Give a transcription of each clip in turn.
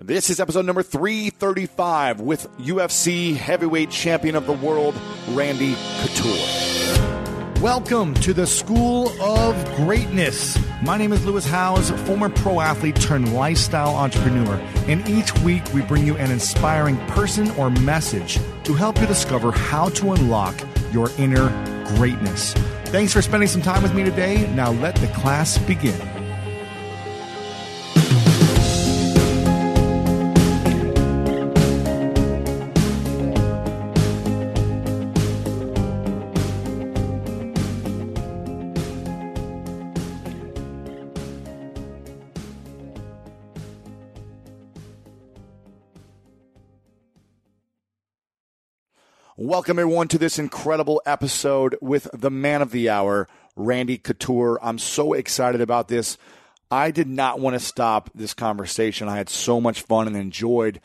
This is episode number 335 with UFC heavyweight champion of the world, Randy Couture. Welcome to the School of Greatness. My name is Lewis Howes, former pro athlete turned lifestyle entrepreneur, and each week we bring you an inspiring person or message to help you discover how to unlock your inner greatness. Thanks for spending some time with me today. Now let the class begin. Welcome, everyone, to this incredible episode with the man of the hour, Randy Couture. I'm so excited about this. I did not want to stop this conversation. I had so much fun and enjoyed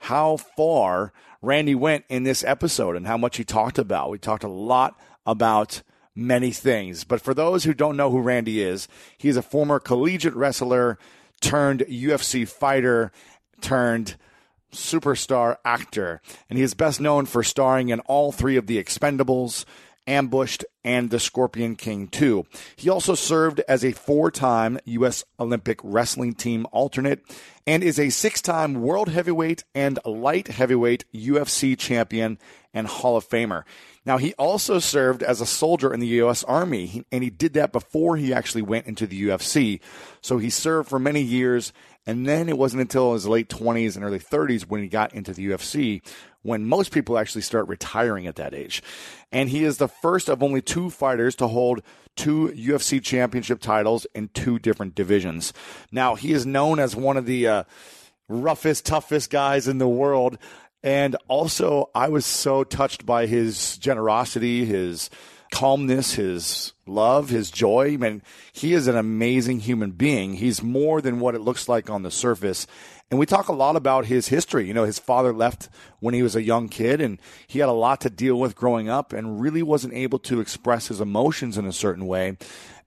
how far Randy went in this episode and how much he talked about. We talked a lot about many things. But for those who don't know who Randy is, he's a former collegiate wrestler turned UFC fighter turned superstar actor, and he is best known for starring in all three of The Expendables, Ambushed, and The Scorpion King 2. He also served as a four time U.S. Olympic wrestling team alternate and is a six time world heavyweight and light heavyweight UFC champion and Hall of Famer. Now, he also served as a soldier in the U.S. Army, and he did that before he actually went into the UFC. So he served for many years and then it wasn't until his late 20s and early 30s when he got into the UFC when most people actually start retiring at that age. And he is the first of only two fighters to hold two UFC championship titles in two different divisions. Now, he is known as one of the uh, roughest, toughest guys in the world. And also, I was so touched by his generosity, his calmness, his love, his joy. I mean, he is an amazing human being. He's more than what it looks like on the surface. And we talk a lot about his history. You know, his father left when he was a young kid and he had a lot to deal with growing up and really wasn't able to express his emotions in a certain way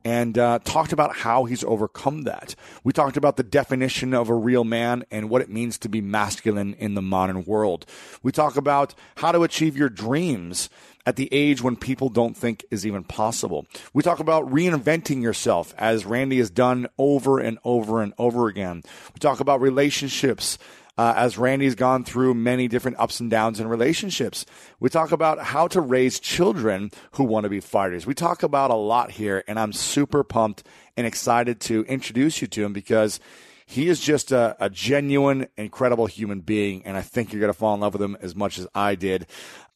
and uh, talked about how he's overcome that. We talked about the definition of a real man and what it means to be masculine in the modern world. We talk about how to achieve your dreams at the age when people don't think is even possible. We talk about reinventing yourself as Randy has done over and over and over again. We talk about relationships. Uh, as Randy's gone through many different ups and downs in relationships. We talk about how to raise children who want to be fighters. We talk about a lot here, and I'm super pumped and excited to introduce you to him because he is just a, a genuine, incredible human being, and I think you're going to fall in love with him as much as I did.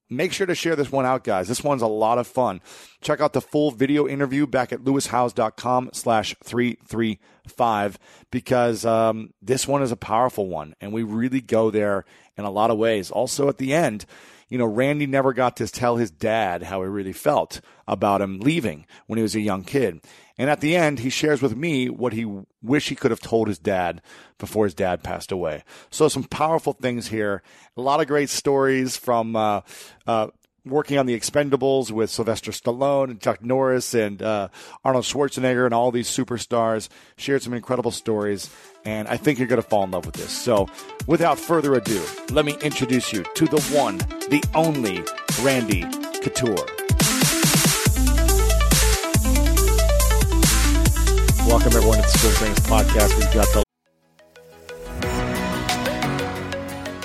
Make sure to share this one out, guys. This one's a lot of fun. Check out the full video interview back at lewishowes.com slash 335 because um, this one is a powerful one, and we really go there in a lot of ways. Also, at the end, you know, Randy never got to tell his dad how he really felt about him leaving when he was a young kid. And at the end, he shares with me what he wish he could have told his dad before his dad passed away. So some powerful things here. A lot of great stories from uh, uh, working on the Expendables with Sylvester Stallone and Chuck Norris and uh, Arnold Schwarzenegger and all these superstars. Shared some incredible stories, and I think you're going to fall in love with this. So, without further ado, let me introduce you to the one, the only Randy Couture. Welcome everyone to the School Things podcast. We've got the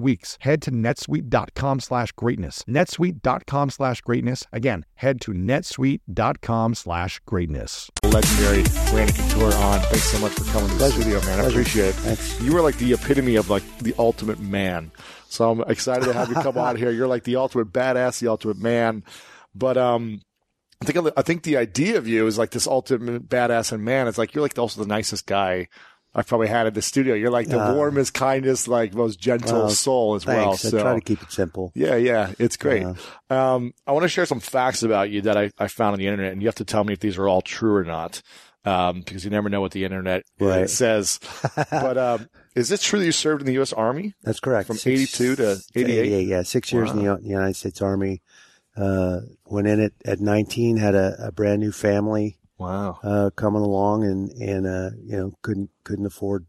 weeks. Head to netsuite.com slash greatness. netsuite.com slash greatness. Again, head to netsuite.com slash greatness. legendary Randy Couture on. Thanks so much for coming to the Pleasure. studio, man. I Pleasure. appreciate it. Thanks. You were like the epitome of like the ultimate man. So I'm excited to have you come out here. You're like the ultimate badass, the ultimate man. But um, I think I think the idea of you is like this ultimate badass and man. It's like you're like also the nicest guy I've probably had in the studio. You're like the Uh, warmest, kindest, like most gentle Well, soul as well. Thanks. I So try to keep it simple. yeah, yeah, it's great. Um, I want to share some facts about you that I, I found on the internet, and you have to tell me if these are all true or not, um, because you never know what the internet Right. says. but um, is it true that you served in the U.S. Army? That's correct. From 82 to 88? Yeah, six years in the United States Army. Uh, went in it at 19, had a, a brand new family Wow. uh, coming along, and and uh, you know couldn't couldn't afford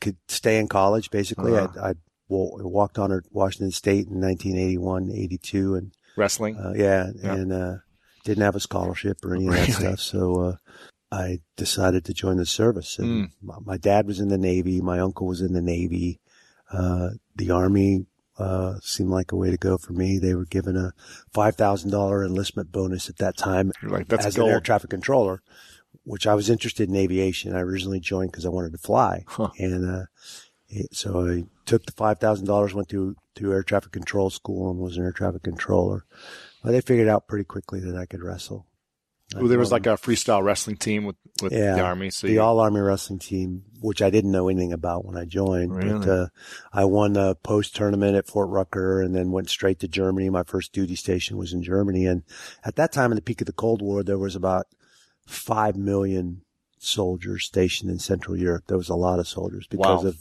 could stay in college. Basically, Uh-huh. I I walked on at Washington State in 1981, 82, and Wrestling. Uh, yeah, Yeah. and uh, didn't have a scholarship or any of that Really? stuff. So uh, I decided to join the service. And Mm. my, my dad was in the Navy. My uncle was in the Navy. Uh, the Army uh, seemed like a way to go for me. They were given a five thousand dollar enlistment bonus at that time like, that's as an air traffic controller, which I was interested in aviation. I originally joined because I wanted to fly, Huh. and uh, it- so I took the five thousand dollars, went to to air traffic control school, and was an air traffic controller. But they figured out pretty quickly that I could wrestle. Well, there was like a freestyle wrestling team with, with Yeah, the Army. So the you, All Army Wrestling Team, which I didn't know anything about when I joined. But uh, I won a post tournament at Fort Rucker and then went straight to Germany. My first duty station was in Germany. And at that time, in the peak of the Cold War, there was about 5 million soldiers stationed in Central Europe. There was a lot of soldiers because Wow. of,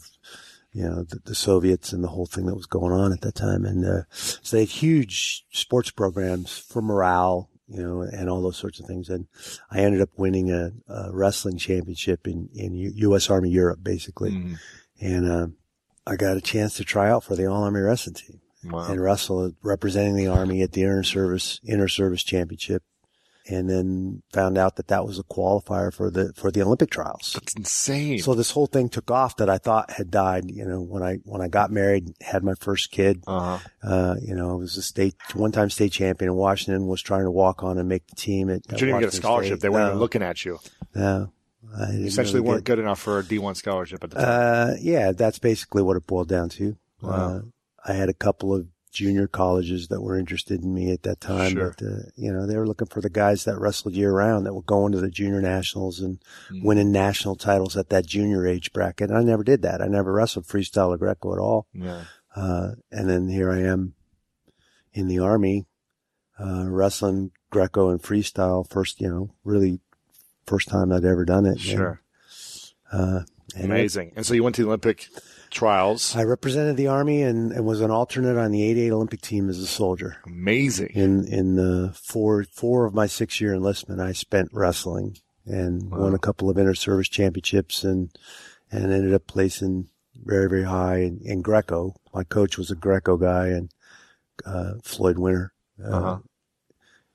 you know, the, the Soviets and the whole thing that was going on at that time. And, uh, so they had huge sports programs for morale, you know, and all those sorts of things. And I ended up winning a, a wrestling championship in, in U- U.S. Army Europe, basically. Mhm. And, uh, I got a chance to try out for the All Army Wrestling Team Wow. and wrestle representing the Army at the Inter Service Inter Service Championship, and then found out that that was a qualifier for the for the Olympic trials. That's insane. So this whole thing took off that I thought had died. You know, when I when I got married, had my first kid. uh-huh. Uh, you know, I was a state one time state champion in Washington. Was trying to walk on and make the team at. But you didn't get a scholarship. They weren't even looking at you. No, I essentially really weren't get- good enough for a D1 scholarship at the time. Uh, yeah, that's basically what it boiled down to. Wow. Uh, I had a couple of junior colleges that were interested in me at that time, Sure. but, uh, you know, they were looking for the guys that wrestled year round that were going to the junior nationals and Mm. winning national titles at that junior age bracket. I never did that. I never wrestled freestyle or Greco at all. yeah. Uh, and then here I am in the army, uh, wrestling Greco and freestyle first, you know, really first time I'd ever done it. Sure. And, uh, and it- Amazing. And so you went to the Olympic trials. I represented the army and, and was an alternate on the '88 Olympic team as a soldier. Amazing. In in the four four of my six year enlistment, I spent wrestling and Wow. won a couple of inter service championships and and ended up placing very very high in, in Greco. My coach was a Greco guy and uh, Floyd Winter. Uh, Uh-huh.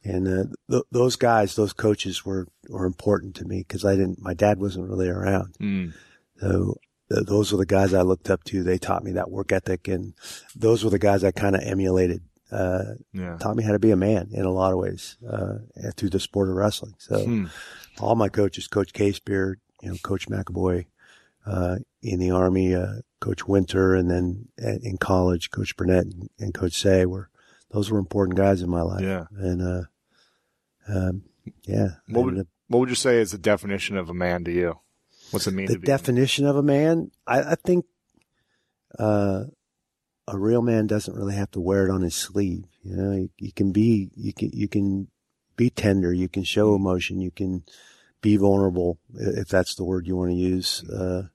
And uh, th- those guys, those coaches were were important to me because I didn't. My dad wasn't really around, Mm. so th- those were the guys I looked up to. They taught me that work ethic, and those were the guys I kind of emulated. Uh, Yeah. taught me how to be a man in a lot of ways uh, through the sport of wrestling. So Hmm. all my coaches, Coach Case Beard, you know, Coach McAvoy, uh, in the army, uh, Coach Winter, and then at, in college, Coach Burnett and, and Coach Seay were those were important guys in my life. Yeah. And uh, um, yeah, What would, what would you say is the definition of a man to you? What's it mean the to be? definition of a man, I, I think uh, a real man doesn't really have to wear it on his sleeve. You know, you, you can be you can you can be tender, you can show emotion, you can be vulnerable if that's the word you want to use. Uh,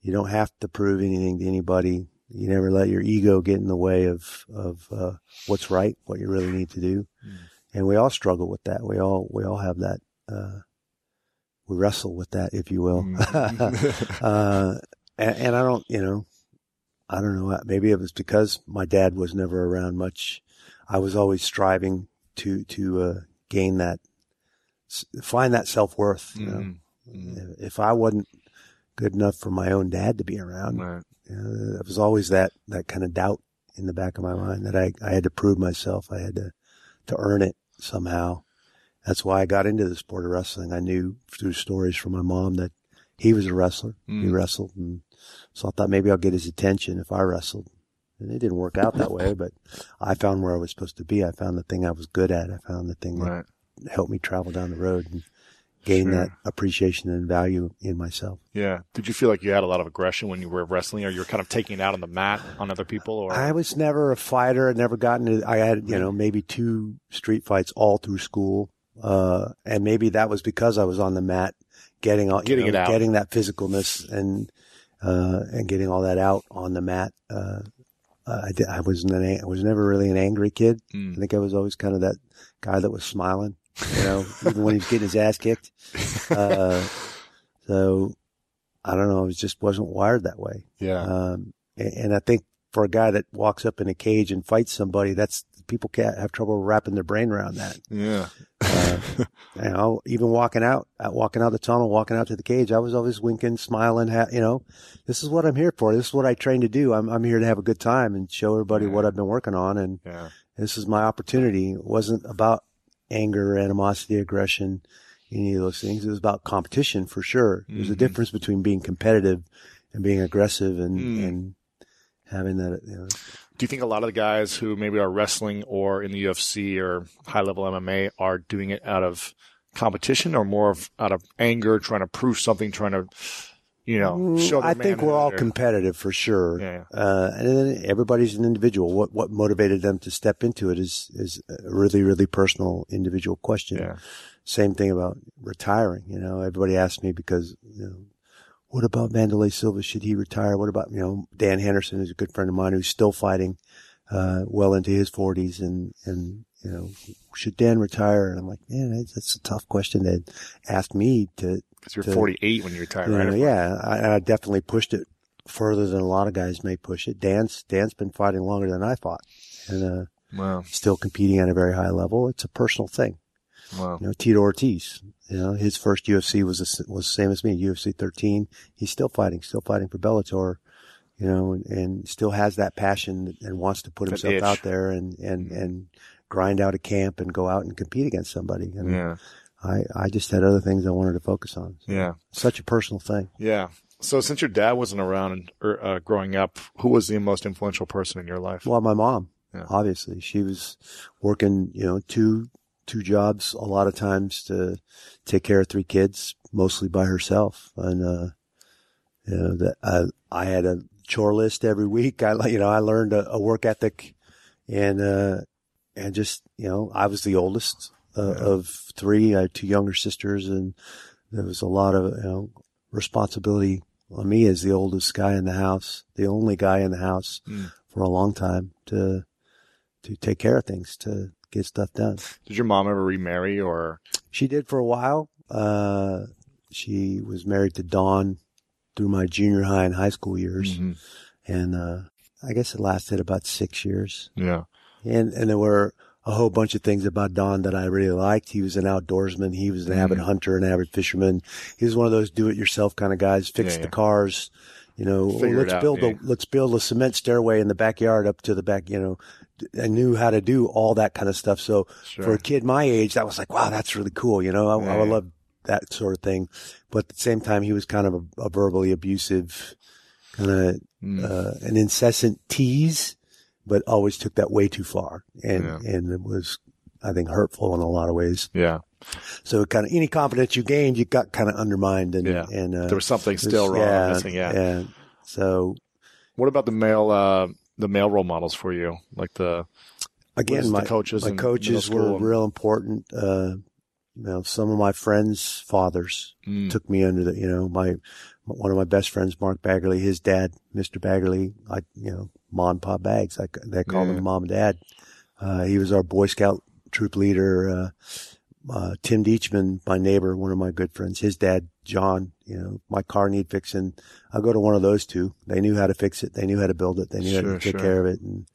you don't have to prove anything to anybody. You never let your ego get in the way of of uh, what's right, what you really need to do. Mm. And we all struggle with that. We all we all have that. Uh, we wrestle with that, if you will. Mm. uh, and, and I don't, you know, I don't know. Maybe it was because my dad was never around much. I was always striving to to uh, gain that, find that self worth. You know, Mhm. Mhm. if I wasn't good enough for my own dad to be around, Right. you know, there was always that that kind of doubt in the back of my mind that I I had to prove myself. I had to to earn it somehow. That's why I got into the sport of wrestling. I knew through stories from my mom that he was a wrestler. He Mm. wrestled, and so I thought maybe I'll get his attention if I wrestled. And it didn't work out that way, but I found where I was supposed to be. I found the thing I was good at. I found the thing that helped me travel down the road and gain Sure. that appreciation and value in myself. Yeah. Did you feel like you had a lot of aggression when you were wrestling, or you were kind of taking it out on the mat on other people? Or I was never a fighter. I never gotten to, I had, you know, maybe two street fights all through school. Uh, and maybe that was because I was on the mat getting all, Getting know, it out. getting that physicalness and, uh, and getting all that out on the mat. Uh, I did, I wasn't an, I was never really an angry kid. Mm. I think I was always kind of that guy that was smiling, you know, even when he was getting his ass kicked. Uh, so I don't know. I was just wasn't wired that way. yeah. Um, and, and I think for a guy that walks up in a cage and fights somebody, that's people can't have trouble wrapping their brain around that. yeah. Uh, you know, even walking out, walking out the tunnel, walking out to the cage, I was always winking, smiling. Ha- you know, this is what I'm here for. This is what I trained to do. I'm, I'm here to have a good time and show everybody what I've been working on. And Yeah. this is my opportunity. It wasn't about anger, animosity, aggression, any of those things. It was about competition for sure. There's a Mhm. difference between being competitive and being aggressive and, Mm. and having that, you know, Do you think a lot of the guys who maybe are wrestling or in the UFC or high level MMA are doing it out of competition or more of out of anger, trying to prove something, trying to, you know, I think we're all or- competitive for sure. Yeah. Uh, and then everybody's an individual. What, what motivated them to step into it is, is a really, really personal individual question. Yeah. Same thing about retiring. You know, everybody asks me because, you know, what about Wanderlei Silva? Should he retire? What about, you know, Dan Henderson is a good friend of mine who's still fighting, uh, well into his forties and, and, you know, should Dan retire? And I'm like, man, that's, that's a tough question to ask me to, Because you're to- 48 when you retire, you right? yeah, I, I definitely pushed it further than a lot of guys may push it. Dan's, Dan's been fighting longer than I fought and, uh, Wow. still competing at a very high level. It's a personal thing. Wow. You know, Tito Ortiz, you know, his first UFC was the, was the same as me, UFC 13. He's still fighting, still fighting for Bellator, you know, and, and still has that passion and wants to put That himself itch. out there and, and, Mhm. and grind out a camp and go out and compete against somebody. And Yeah. I, I just had other things I wanted to focus on. Yeah. Such a personal thing. Yeah. So since your dad wasn't around or, uh, growing up, who was the most influential person in your life? Well, my mom, Yeah. obviously, she was working, you know, two two jobs a lot of times to take care of three kids, mostly by herself. And uh, you know, that I I had a chore list every week. I you know I learned a, a work ethic, and uh, and just you know I was the oldest uh, Yeah. of three. I had two younger sisters, and there was a lot of you know responsibility on me as the oldest guy in the house, the only guy in the house Mm. for a long time to to take care of things, to get stuff done. Did your mom ever remarry or? She did for a while. Uh, she was married to Don through my junior high and high school years, Mhm. and uh, I guess it lasted about six years. Yeah. And and there were a whole bunch of things about Don that I really liked. He was an outdoorsman. He was an avid Mhm. hunter, an avid fisherman. He was one of those do-it-yourself kind of guys. Fix Yeah, yeah. the cars. You know, Figure let's out, build yeah. a let's build a cement stairway in the backyard up to the back. You know, I knew how to do all that kind of stuff. So Sure. for a kid my age, that was like, wow, that's really cool. You know, I, I would love that sort of thing. But at the same time, he was kind of a, a verbally abusive, kind of Mm. uh, an incessant tease, but always took that way too far, and Yeah. and it was, I think, hurtful in a lot of ways. yeah. So kind of any confidence you gained, you got kind of undermined, and Yeah. and uh, There was something still wrong. Yeah, missing, yeah. yeah. So What about the male, uh, the male role models for you? Like the, again, is the my coaches my coaches were and- real important. Uh, you know, some of my friends' fathers Mm. took me under the, you know, my, one of my best friends, Mark Baggerly, his dad, Mr. Baggerly, I, you know, Mom and Pop Bags. I, they called Yeah. him Mom and Dad. Uh, he was our Boy Scout troop leader. Uh, uh, Tim Deachman, my neighbor, one of my good friends, his dad, John, you know, my car need fixing. I'll go to one of those two. They knew how to fix it. They knew how to build it. They knew how to take sure. care of it. And,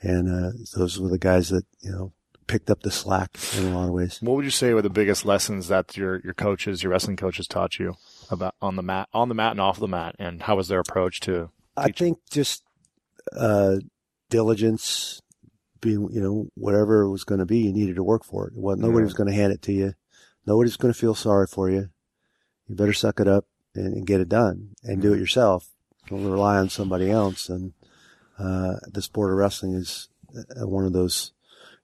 and, uh, those were the guys that, you know, picked up the slack in a lot of ways. what would you say were the biggest lessons that your, your coaches, your wrestling coaches taught you about on the mat, on the mat and off the mat? And how was their approach to, I think just uh, diligence, being you know whatever it was going to be, you needed to work for it. Well, nobody Yeah. was going to hand it to you. Nobody's going to feel sorry for you. You better suck it up and, and get it done, and do it yourself. Don't rely on somebody else. And uh, the sport of wrestling is uh, one of those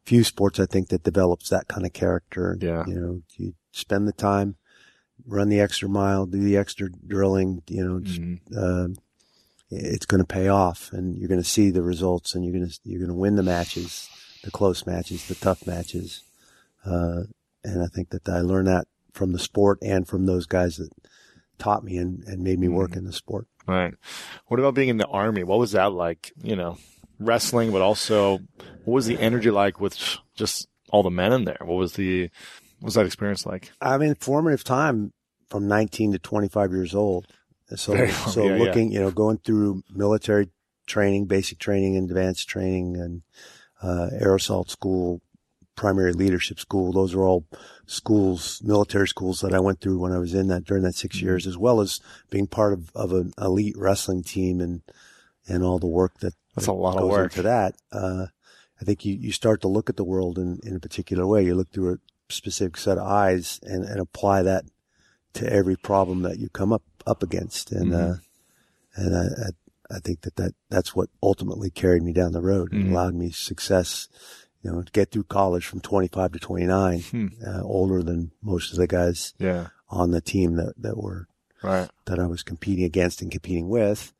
few sports I think that develops that kind of character. Yeah. You know, you spend the time, run the extra mile, do the extra drilling. You know, just Mhm. It's going to pay off and you're going to see the results and you're going to, you're going to win the matches, the close matches, the tough matches. Uh, and I think that I learned that from the sport and from those guys that taught me and, and made me work in the sport. Right. What about being in the army? What was that like? You know, wrestling, but also what was the energy like with just all the men in there? What was the, what was that experience like? I mean, formative time from 19 to 25 years old. So, long, so yeah, yeah. looking, you know, going through military training, basic training, and advanced training, and uh, air assault school, primary leadership school. Those are all schools, military schools that I went through when I was in that during that 6 Mm-hmm. years, as well as being part of, of an elite wrestling team and and all the work that That's a lot of work. into that. Uh, I think you, you start to look at the world in, in a particular way. You look through a specific set of eyes and, and apply that to every problem that you come up, up against. And, Mhm. uh, and I, I, I think that, that that's what ultimately carried me down the road and Mhm. allowed me success, you know, to get through college from 25 to 29, Hmm. uh, older than most of the guys Yeah. on the team that, that were Right. that I was competing against and competing with.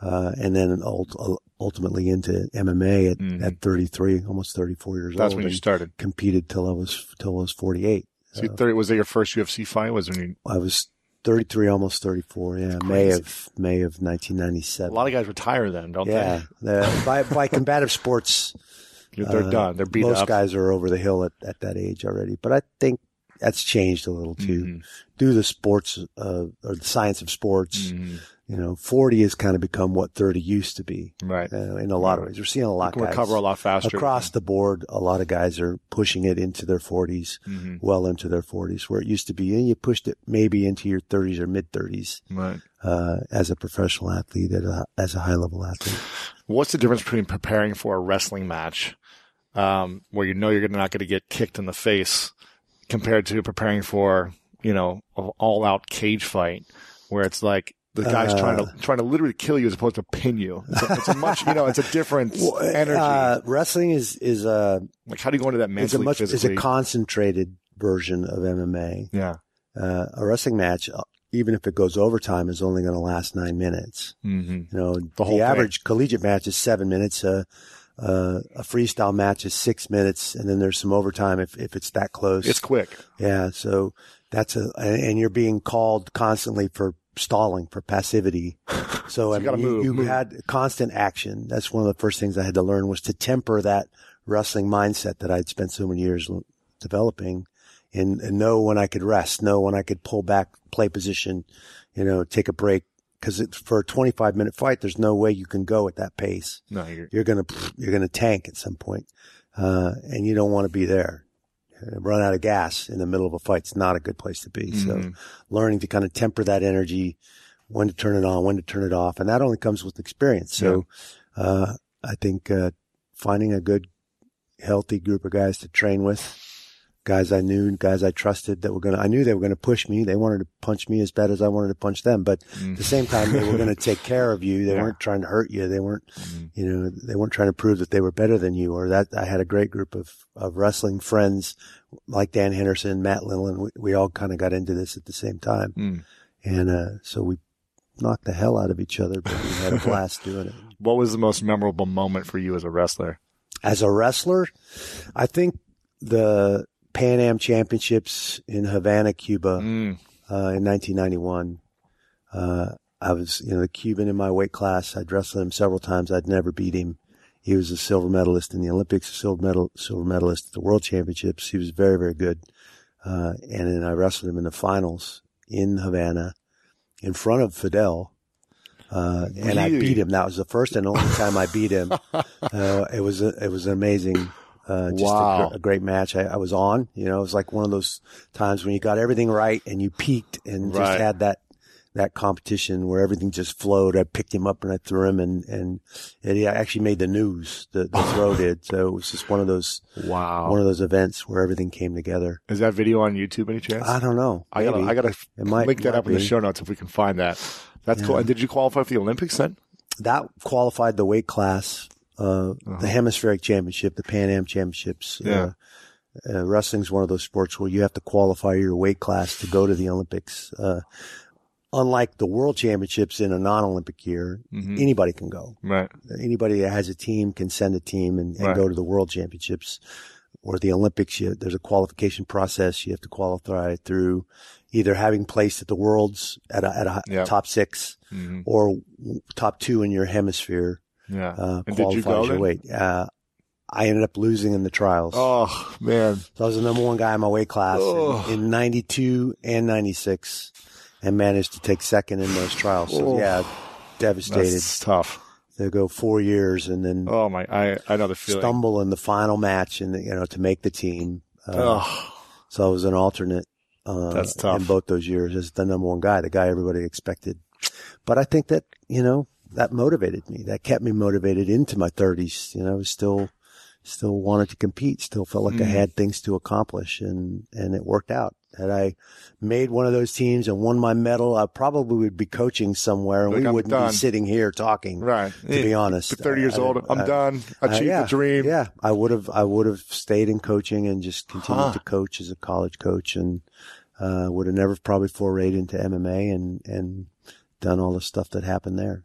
Uh, and then ult- ultimately into MMA at, Mhm. at 33, almost 34 years That's old. That's when you started. competed till I was, till I was 48. So you 30, was that your first UFC fight? Was when you, I was 33, almost 34. Yeah. May of, May of 1997. a lot of guys retire then, don't they? yeah. By, by combative sports, they? They're uh, done. They're beat most up. guys are over the hill at, at that age already. But I think that's changed a little too. Mhm. Do the sports, uh, or the science of sports. Mhm. You know, 40 has kind of become what 30 used to be. Right. uh, in a lot of ways. We're seeing a lot guys recover a lot faster. across the board. A lot of guys are pushing it into their 40s, Mhm. well into their 40s, where it used to be, and you pushed it maybe into your 30s or mid 30s Right. uh, as a professional athlete, at a, as a high level athlete. What's the difference between preparing for a wrestling match, um, where you know you're not going to get kicked in the face, compared to preparing for you know an all-out cage fight, where it's like the guy's Uh, trying to trying to literally kill you as opposed to pin you. It's a, it's a much you know it's a different energy. Uh, wrestling is is a like how do you go into that mentally? it's a much it's a concentrated version of MMA. yeah. Uh, a wrestling match, uh, even if it goes overtime, is only going to last nine minutes. Mm-hmm. You know, The the, average collegiate match is seven minutes. Uh, uh, a freestyle match is six minutes, and then there's some overtime if, if it's that close. It's quick. yeah. So that's a, and you're being called constantly for stalling for passivity. So, I you gotta mean, you, move, you move. had constant action. That's one of the first things I had to learn was to temper that wrestling mindset that I'd spent so many years l- developing and, and know when I could rest, know when I could pull back, play position, you know, take a break. Cause it's for a 25 minute fight, there's no way you can go at that pace. No, you're, You're going to, you're going to tank at some point. Uh, and you don't want to be there. Run out of gas in the middle of a fight. fight's not a good place to be. So Mhm. learning to kind of temper that energy, when to turn it on, when to turn it off. And that only comes with experience. So, uh, I think, uh, finding a good, healthy group of guys to train with, guys I knew, guys I trusted that were going to, I knew they were going to push me. They wanted to punch me as bad as I wanted to punch them. But at the same time, they were going to take care of you. They Yeah. weren't trying to hurt you. They weren't, Mhm. you know, they weren't trying to prove that they were better than you or that I had a great group of, of wrestling friends like Dan Henderson, Matt Lindland. We, we all kind of got into this at the same time. Mm. And, uh, so we knocked the hell out of each other, but we had a blast doing it. What was the most memorable moment for you as a wrestler? As a wrestler, I think the Pan Am Championships in Havana, Cuba, Mm. uh, in 1991. Uh, I was, you know, the Cuban in my weight class. I'd wrestled him several times. I'd never beat him. He was a silver medalist in the Olympics, a silver medal, silver medalist at the World Championships. He was very, very good. Uh, and then I wrestled him in the finals in Havana in front of Fidel. Uh, and I beat him. That was the first and only time I beat him. Uh, it was, a, it was an amazing, uh, just a Wow. gr- a, great match. I, I was on, you know, it was like one of those times when you got everything right and you peaked and Right. just had that, that competition where everything just flowed. I picked him up and I threw him and, and it actually made the news, the, the throw did. So it was just one of those, Wow. one of those events where everything came together. Is that video on YouTube any chance? I don't know. I gotta, I gotta It might- link that might up in the show notes if we can find that. That's cool. And did you qualify for the Olympics then? that qualified the weight class, uh, Uh-huh. the hemispheric championship, the Pan Am championships. Yeah. Uh, uh, wrestling's one of those sports where you have to qualify your weight class to go to the Olympics. Uh, unlike the world championships in a non-Olympic year, Mhm. anybody can go. Right. Anybody that has a team can send a team and, and Right. go to the world championships or the Olympics. You, there's a qualification process. You have to qualify through either having placed at the worlds at a, at a Yeah. top six hmm or top two in your hemisphere Yeah. uh, And did you qualifies go your weight. Uh, I ended up losing in the trials. Oh man. So I was the number one guy in my weight class Ugh. in, in 92 and 96 and managed to take second in those trials. So Oh. yeah, devastated That's tough. to go four years and then Oh my, I, I know the feeling. stumble in the final match and, you know, to make the team. Uh, Oh, so I was an alternate, uh, That's tough. in both those years as the number one guy, the guy everybody expected. But I think that, you know, that motivated me. That kept me motivated into my thirties. You know, I was still, still wanted to compete, still felt like I Mm. had things to accomplish and, and it worked out. Had I made one of those teams and won my medal, I probably would be coaching somewhere and Like, we I'm wouldn't done. be sitting here talking. right. To be honest, At 30 years I- old, I'm I- done. Uh, Achieved yeah, the dream. Yeah, I would have. I would have stayed in coaching and just continued Huh. to coach as a college coach, and uh, would have never probably forayed into MMA and and done all the stuff that happened there.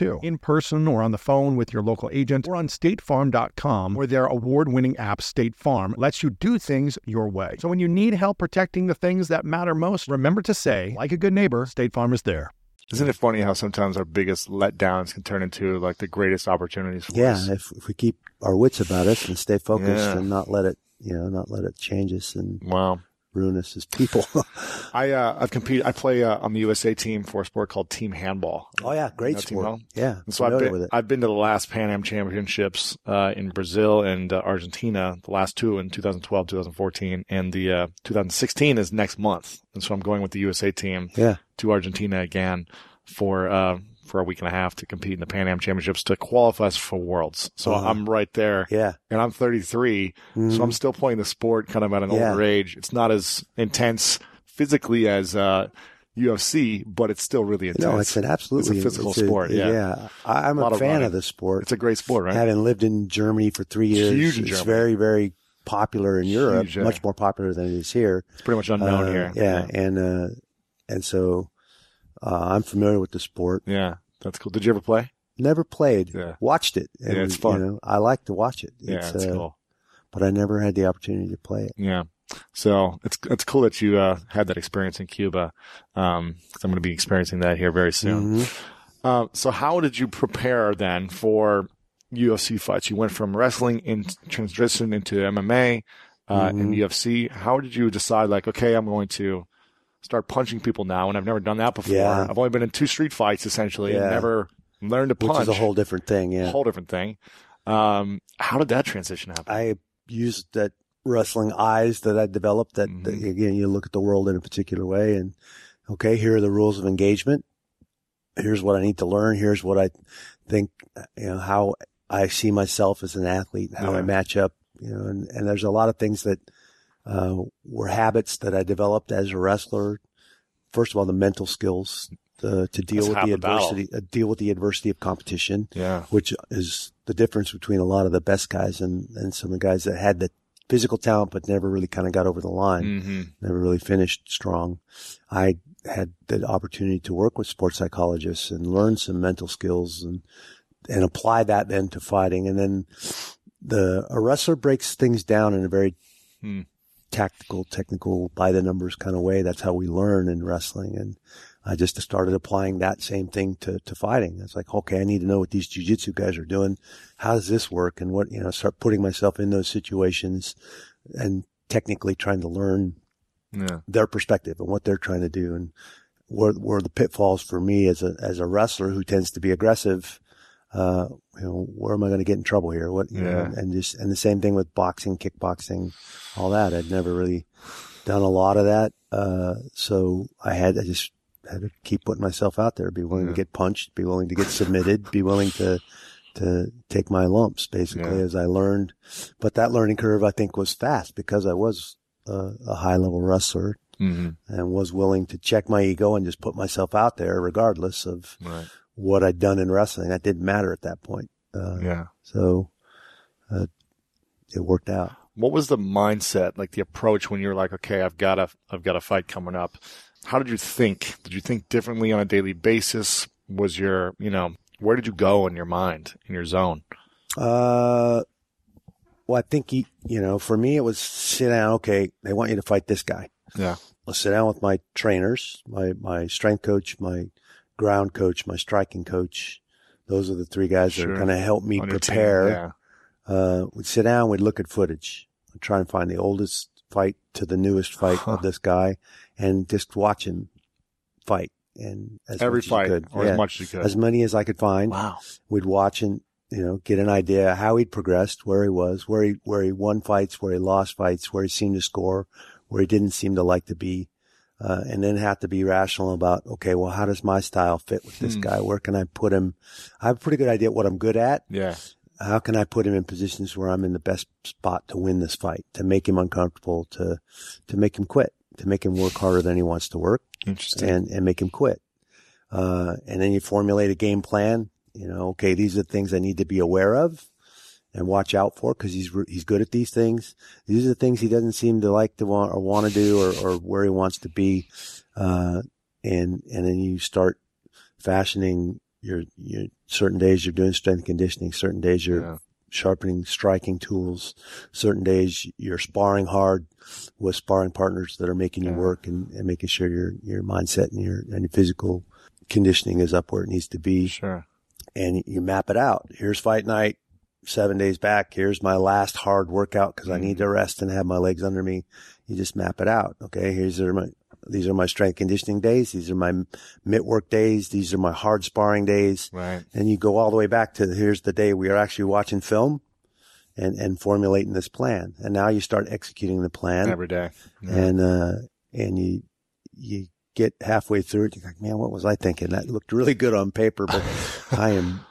too, in person or on the phone with your local agent or on statefarm.com, where their award winning app, State Farm, lets you do things your way. So when you need help protecting the things that matter most, remember to say, like a good neighbor, State Farm is there. Isn't it funny how sometimes our biggest letdowns can turn into like the greatest opportunities for yeah, us? Yeah, if, if we keep our wits about us and stay focused Yeah. and not let it, you know, not let it change us and Wow. Ruin us as people. I uh, I've competed. I play uh, on the USA team for a sport called team handball. oh yeah, great know sport. Yeah, And so I've been, with it. I've been to the last Pan Am Championships uh, in Brazil and uh, Argentina, the last two in 2012, 2014, and the uh, 2016 is next month. And so I'm going with the USA team yeah, to Argentina again for uh, for a week and a half to compete in the Pan Am Championships to qualify us for Worlds. So Uh-huh. I'm right there, yeah. and I'm 33, Mhm. so I'm still playing the sport kind of at an Yeah. older age. It's not as intense physically as uh, UFC, but it's still really intense. No, it's an absolutely It's a physical it's sport, yeah. yeah. I, I'm Lot a fan running. of the sport. It's a great sport, right? Having lived in Germany for three years, Huge in it's very, very popular in Europe. Huge, yeah. Much more popular than it is here. It's pretty much unknown Uh, here. Yeah, and uh, and so uh, I'm familiar with the sport. Yeah, that's cool. Did you ever play? Never played, Yeah. watched it. and, Yeah, it's fun. You know, I like to watch it. Yeah, it's uh, cool. But I never had the opportunity to play it. Yeah. So it's it's cool that you uh, had that experience in Cuba. Um, 'cause I'm going to be experiencing that here very soon. Mhm. Uh, so how did you prepare then for UFC fights? You went from wrestling in transition into MMA uh, and Mhm. UFC. How did you decide like, okay, I'm going to start punching people now, and I've never done that before. Yeah. I've only been in two street fights essentially, and Yeah. never learned to Which punch. is a whole different thing. Yeah. whole different thing. Um, how did that transition happen? I used that wrestling eyes that I developed that, Mhm. again, you look at the world in a particular way and okay, here are the rules of engagement. Here's what I need to learn. Here's what I think, you know, how I see myself as an athlete, how Yeah. I match up, you know, and, and there's a lot of things that, uh, were habits that I developed as a wrestler. First of all, the mental skills uh, to deal That's with the adversity, uh, deal with the adversity of competition yeah. which is the difference between a lot of the best guys and, and some of the guys that had the physical talent but never really kind of got over the line, hmm never really finished strong. I had the opportunity to work with sports psychologists and learn some mental skills and and apply that then to fighting. And then the a wrestler breaks things down in a very Hmm. Tactical, technical, by the numbers kind of way. That's how we learn in wrestling. And I just started applying that same thing to, to fighting. It's like, okay, I need to know what these jujitsu guys are doing. How does this work? And what, you know, start putting myself in those situations and technically trying to learn Yeah. their perspective and what they're trying to do and where, where the pitfalls for me as a, as a wrestler who tends to be aggressive, uh, you know, where am I going to get in trouble here? What, you know, Yeah. and just, and the same thing with boxing, kickboxing, all that. I'd never really done a lot of that. Uh, so I had, I just had to keep putting myself out there, be willing Yeah. to get punched, be willing to get submitted, be willing to, to take my lumps basically Yeah. as I learned. But that learning curve I think was fast because I was a, a high level wrestler hmm and was willing to check my ego and just put myself out there regardless of Right. What I'd done in wrestling. That didn't matter at that point. Uh, Yeah. So, uh, it worked out. What was the mindset, like the approach when you're like, okay, I've got a, I've got a fight coming up. How did you think? Did you think differently on a daily basis? Was your, you know, where did you go in your mind, in your zone? Uh, well, I think, you, you know, for me, it was sit down. Okay. They want you to fight this guy. Yeah. I'll sit down with my trainers, my, my strength coach, my ground coach, my striking coach. Those are the three guys that are going to help me On your team, prepare. Yeah. Uh, we'd sit down, we'd look at footage, I'd try and find the oldest fight to the newest fight of this guy and just watch him fight. And as Every fight, could. or Yeah. as much as you could. as many as I could find. wow. We'd watch and you know get an idea how he'd progressed, where he was, where he where he won fights, where he lost fights, where he seemed to score, where he didn't seem to like to be, uh, and then have to be rational about okay, well, how does my style fit with this Hmm. guy? Where can I put him? I have a pretty good idea what I'm good at. Yeah. How can I put him in positions where I'm in the best spot to win this fight, to make him uncomfortable, to to make him quit, to make him work harder than he wants to work Interesting. and, and make him quit. Uh, and then you formulate a game plan. You know, okay, these are the things I need to be aware of and watch out for because he's, he's good at these things. These are the things he doesn't seem to like to want or want to do or, or where he wants to be. Uh, and, and then you start fashioning your, your certain days you're doing strength conditioning, certain days you're Yeah. sharpening striking tools. Certain days you're sparring hard with sparring partners that are making you work and, and making sure your your mindset and your and your physical conditioning is up where it needs to be. Sure. And you map it out. Here's fight night, seven days back. Here's my last hard workout because I need to rest and have my legs under me. You just map it out. Okay, here's are my these are my strength conditioning days. These are my mitt work days. These are my hard sparring days Right. and you go all the way back to here's the day we are actually watching film and, and formulating this plan. And now you start executing the plan Every day. Yeah. and, uh, and you, you get halfway through it. You're like, man, what was I thinking? That looked really good on paper, but I am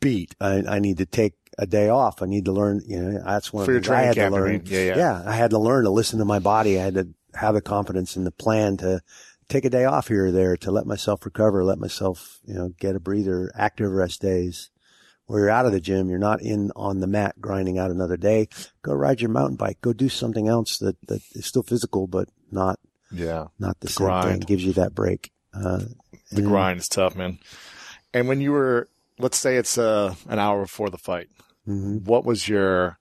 beat. I, I need to take a day off. I need to learn, you know, that's one For of your the things I had camp, to learn. mean? Yeah, yeah. I had to learn to listen to my body. I had to have the confidence in the plan to take a day off here or there to let myself recover, let myself, you know, get a breather, active rest days. Where you're out of the gym, you're not in on the mat grinding out another day. Go ride your mountain bike. Go do something else that, that is still physical, but not, yeah. not the, The same thing. grind. Gives you that break. Uh, The grind is tough, man. And when you were, let's say it's uh, an hour before the fight, mhm. what was your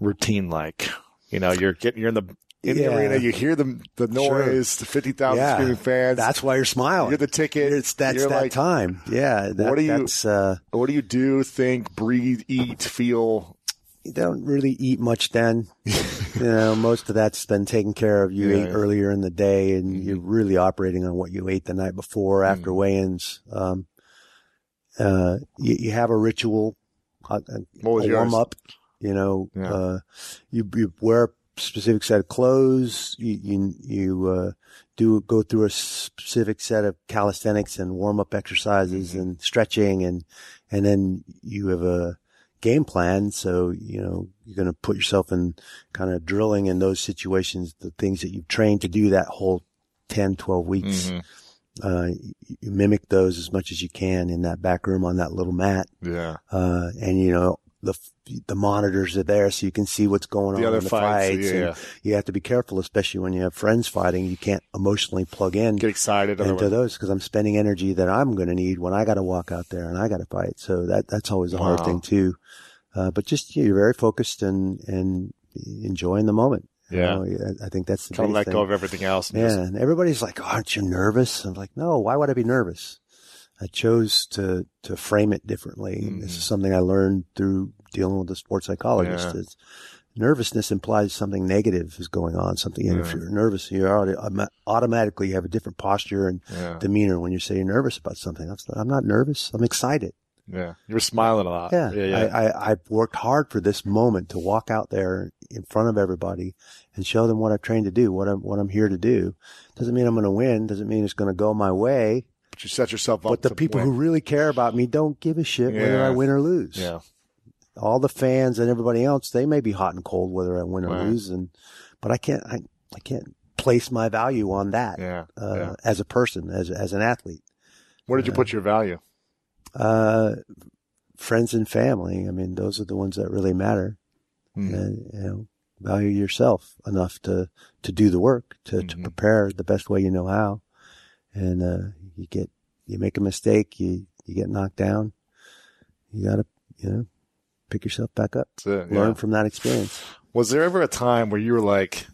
routine like? You know, you're getting, you're in the, in the arena, you hear the, the Sure. noise, the 50,000 Yeah. screaming fans. That's why you're smiling. You're the ticket. It's that's You're that like, time. Yeah. That, What do you- That's, uh, What do you do, think, breathe, eat, feel? you don't really eat much then. you know, most of that's been taken care of. You Yeah, ate yeah. Mm-hmm. earlier in the day and you're really operating on what you ate the night before after Mm. weigh-ins. Um, uh, you, you have a ritual, a, a, What was a warm up, you know, Yeah. uh, you, you wear a specific set of clothes. You, you, you, uh, do go through a specific set of calisthenics and warm up exercises Mhm. and stretching and, and then you have a game plan. So, you know, you're going to put yourself in kind of drilling in those situations, the things that you've trained to do that whole 10, 12 weeks. Mhm. Uh, you, mimic those as much as you can in that back room on that little mat. Yeah. Uh, and you know, the, the monitors are there so you can see what's going The on in the fights, fights. yeah, yeah. You have to be careful, especially when you have friends fighting. You can't emotionally plug in Get excited. into Or those because I'm spending energy that I'm going to need when I got to walk out there and I got to fight. So that that's always a hard thing too. Uh, but just yeah, you're very focused and and enjoying the moment. You Yeah. know, I- I think that's the of biggest let thing. go of everything else. And Yeah, just- and everybody's like, "Aren't you nervous?" I'm like, "No, why would I be nervous?" I chose to to frame it differently. Mhm. This is something I learned through dealing with a sports psychologist. Yeah. Nervousness implies something negative is going on. Something, and if you're nervous, you already automa- automatically have a different posture and yeah. demeanor when you say you're nervous about something. I'm not, I'm not nervous. I'm excited. yeah. You were smiling a lot. Yeah, Yeah. Yeah. I, I, I've worked hard for this moment to walk out there in front of everybody and show them what I've trained to do, what I'm, what I'm here to do. Doesn't mean I'm going to win. Doesn't mean it's going to go my way. but you set yourself up. But the people win. who really care about me don't give a shit whether I win or lose. Yeah. All the fans and everybody else, they may be hot and cold whether I win or Right. lose. And, but I can't, I, I can't place my value on that, Yeah. uh, yeah. as a person, as, as an athlete. Where did you put your value? Uh, friends and family. I mean, those are the ones that really matter. Mhm. and you know value yourself enough to to do the work to to Mhm. prepare the best way you know how and uh you get you make a mistake you you get knocked down you got to you know pick yourself back up it, learn yeah. from that experience Was there ever a time where you were like,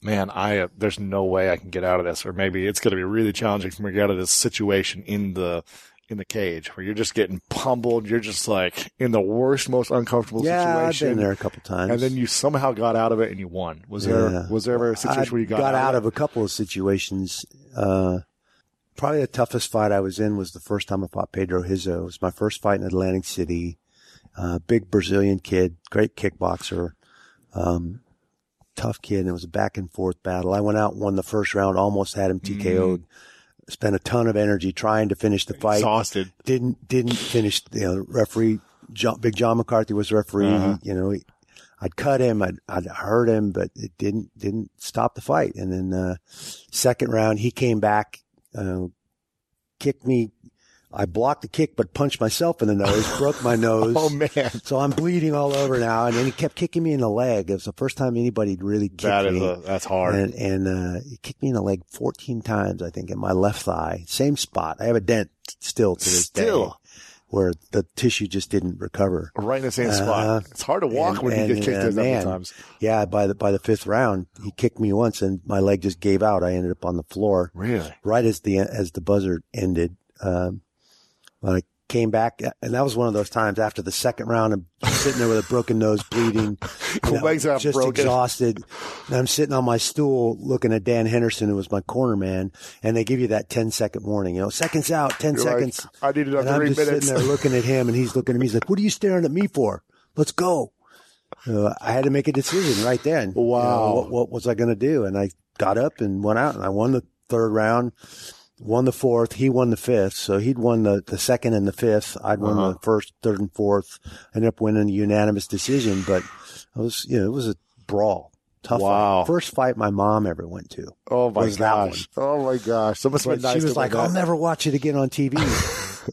man, I, uh, there's no way I can get out of this, or maybe it's going to be really challenging for me to get out of this situation in the, in the cage where you're just getting pummeled. You're just like in the worst, most uncomfortable Yeah, I've been there a couple times. And then you somehow got out of it and you won. Was there was there ever a situation I where you got, out of a couple of situations. Uh, probably the toughest fight I was in was the first time I fought Pedro Rizzo. It was my first fight in Atlantic City. Uh, big Brazilian kid, great kickboxer, um, tough kid. And it was a back and forth battle. I went out, won the first round, almost had him TKO'd. Spent a ton of energy trying to finish the fight exhausted? didn't didn't finish. You know, referee John, Big John McCarthy was referee. Uh-huh. You know, he, I'd cut him, I'd, I'd hurt him, but it didn't didn't stop the fight. And then uh, second round, he came back, uh, kicked me. I blocked the kick, but punched myself in the nose, broke my nose. Oh man, So I'm bleeding all over now, and then he kept kicking me in the leg. It was the first time anybody really kicked that is me. a, that's hard. And, and uh, he kicked me in the leg 14 times, I think, in my left thigh. Same spot. I have a dent still to this Still? day where the tissue just didn't recover. right in the same Uh, spot. It's hard to walk and- when you get kicked uh, as man, times. Yeah, by the by the fifth round, he kicked me once, and my leg just gave out. I ended up on the floor Really? right as the as the buzzer ended. Um, when I came back, and that was one of those times after the second round, I'm sitting there with a broken nose, bleeding, you know, Legs are just broken. exhausted. And I'm sitting on my stool looking at Dan Henderson, who was my corner man, and they give you that 10 second warning. You know, seconds out, 10 You're like, seconds. I need another and I'm just minutes. sitting there looking at him, and he's looking at me. He's like, "What are you staring at me for? Let's go." Uh, I had to make a decision right then. You know, Wow. what, what was I going to do? And I got up and went out, and I won the third round, won the fourth. He won the fifth, so he'd won the, the second and the fifth. I'd won Uh-huh. the first, third, and fourth. Ended up winning a unanimous decision, but I was, you know, it was a brawl. Tough. Wow. Fight. First fight my mom ever went to. Oh my was that gosh! Oh my gosh! So must have But nice she was like, I'll that. never watch it again on TV.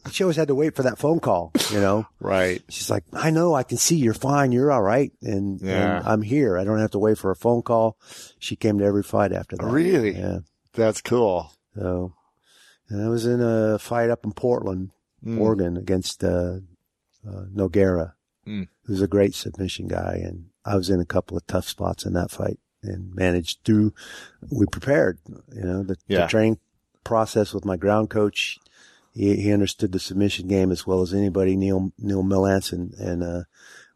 she always had to wait for that phone call, you know? Right. She's like, I know, I can see you're fine. You're all right. And, Yeah. and I'm here. I don't have to wait for a phone call. She came to every fight after that. Really? Yeah. That's cool. So, and I was in a fight up in Portland, Mm. Oregon against, uh, uh, Nogueira, Mm. who's a great submission guy. And I was in a couple of tough spots in that fight and managed to, we prepared, you know, the, Yeah. the training process with my ground coach. He, he understood the submission game as well as anybody, Neil, Neil Melanson. And, and, uh,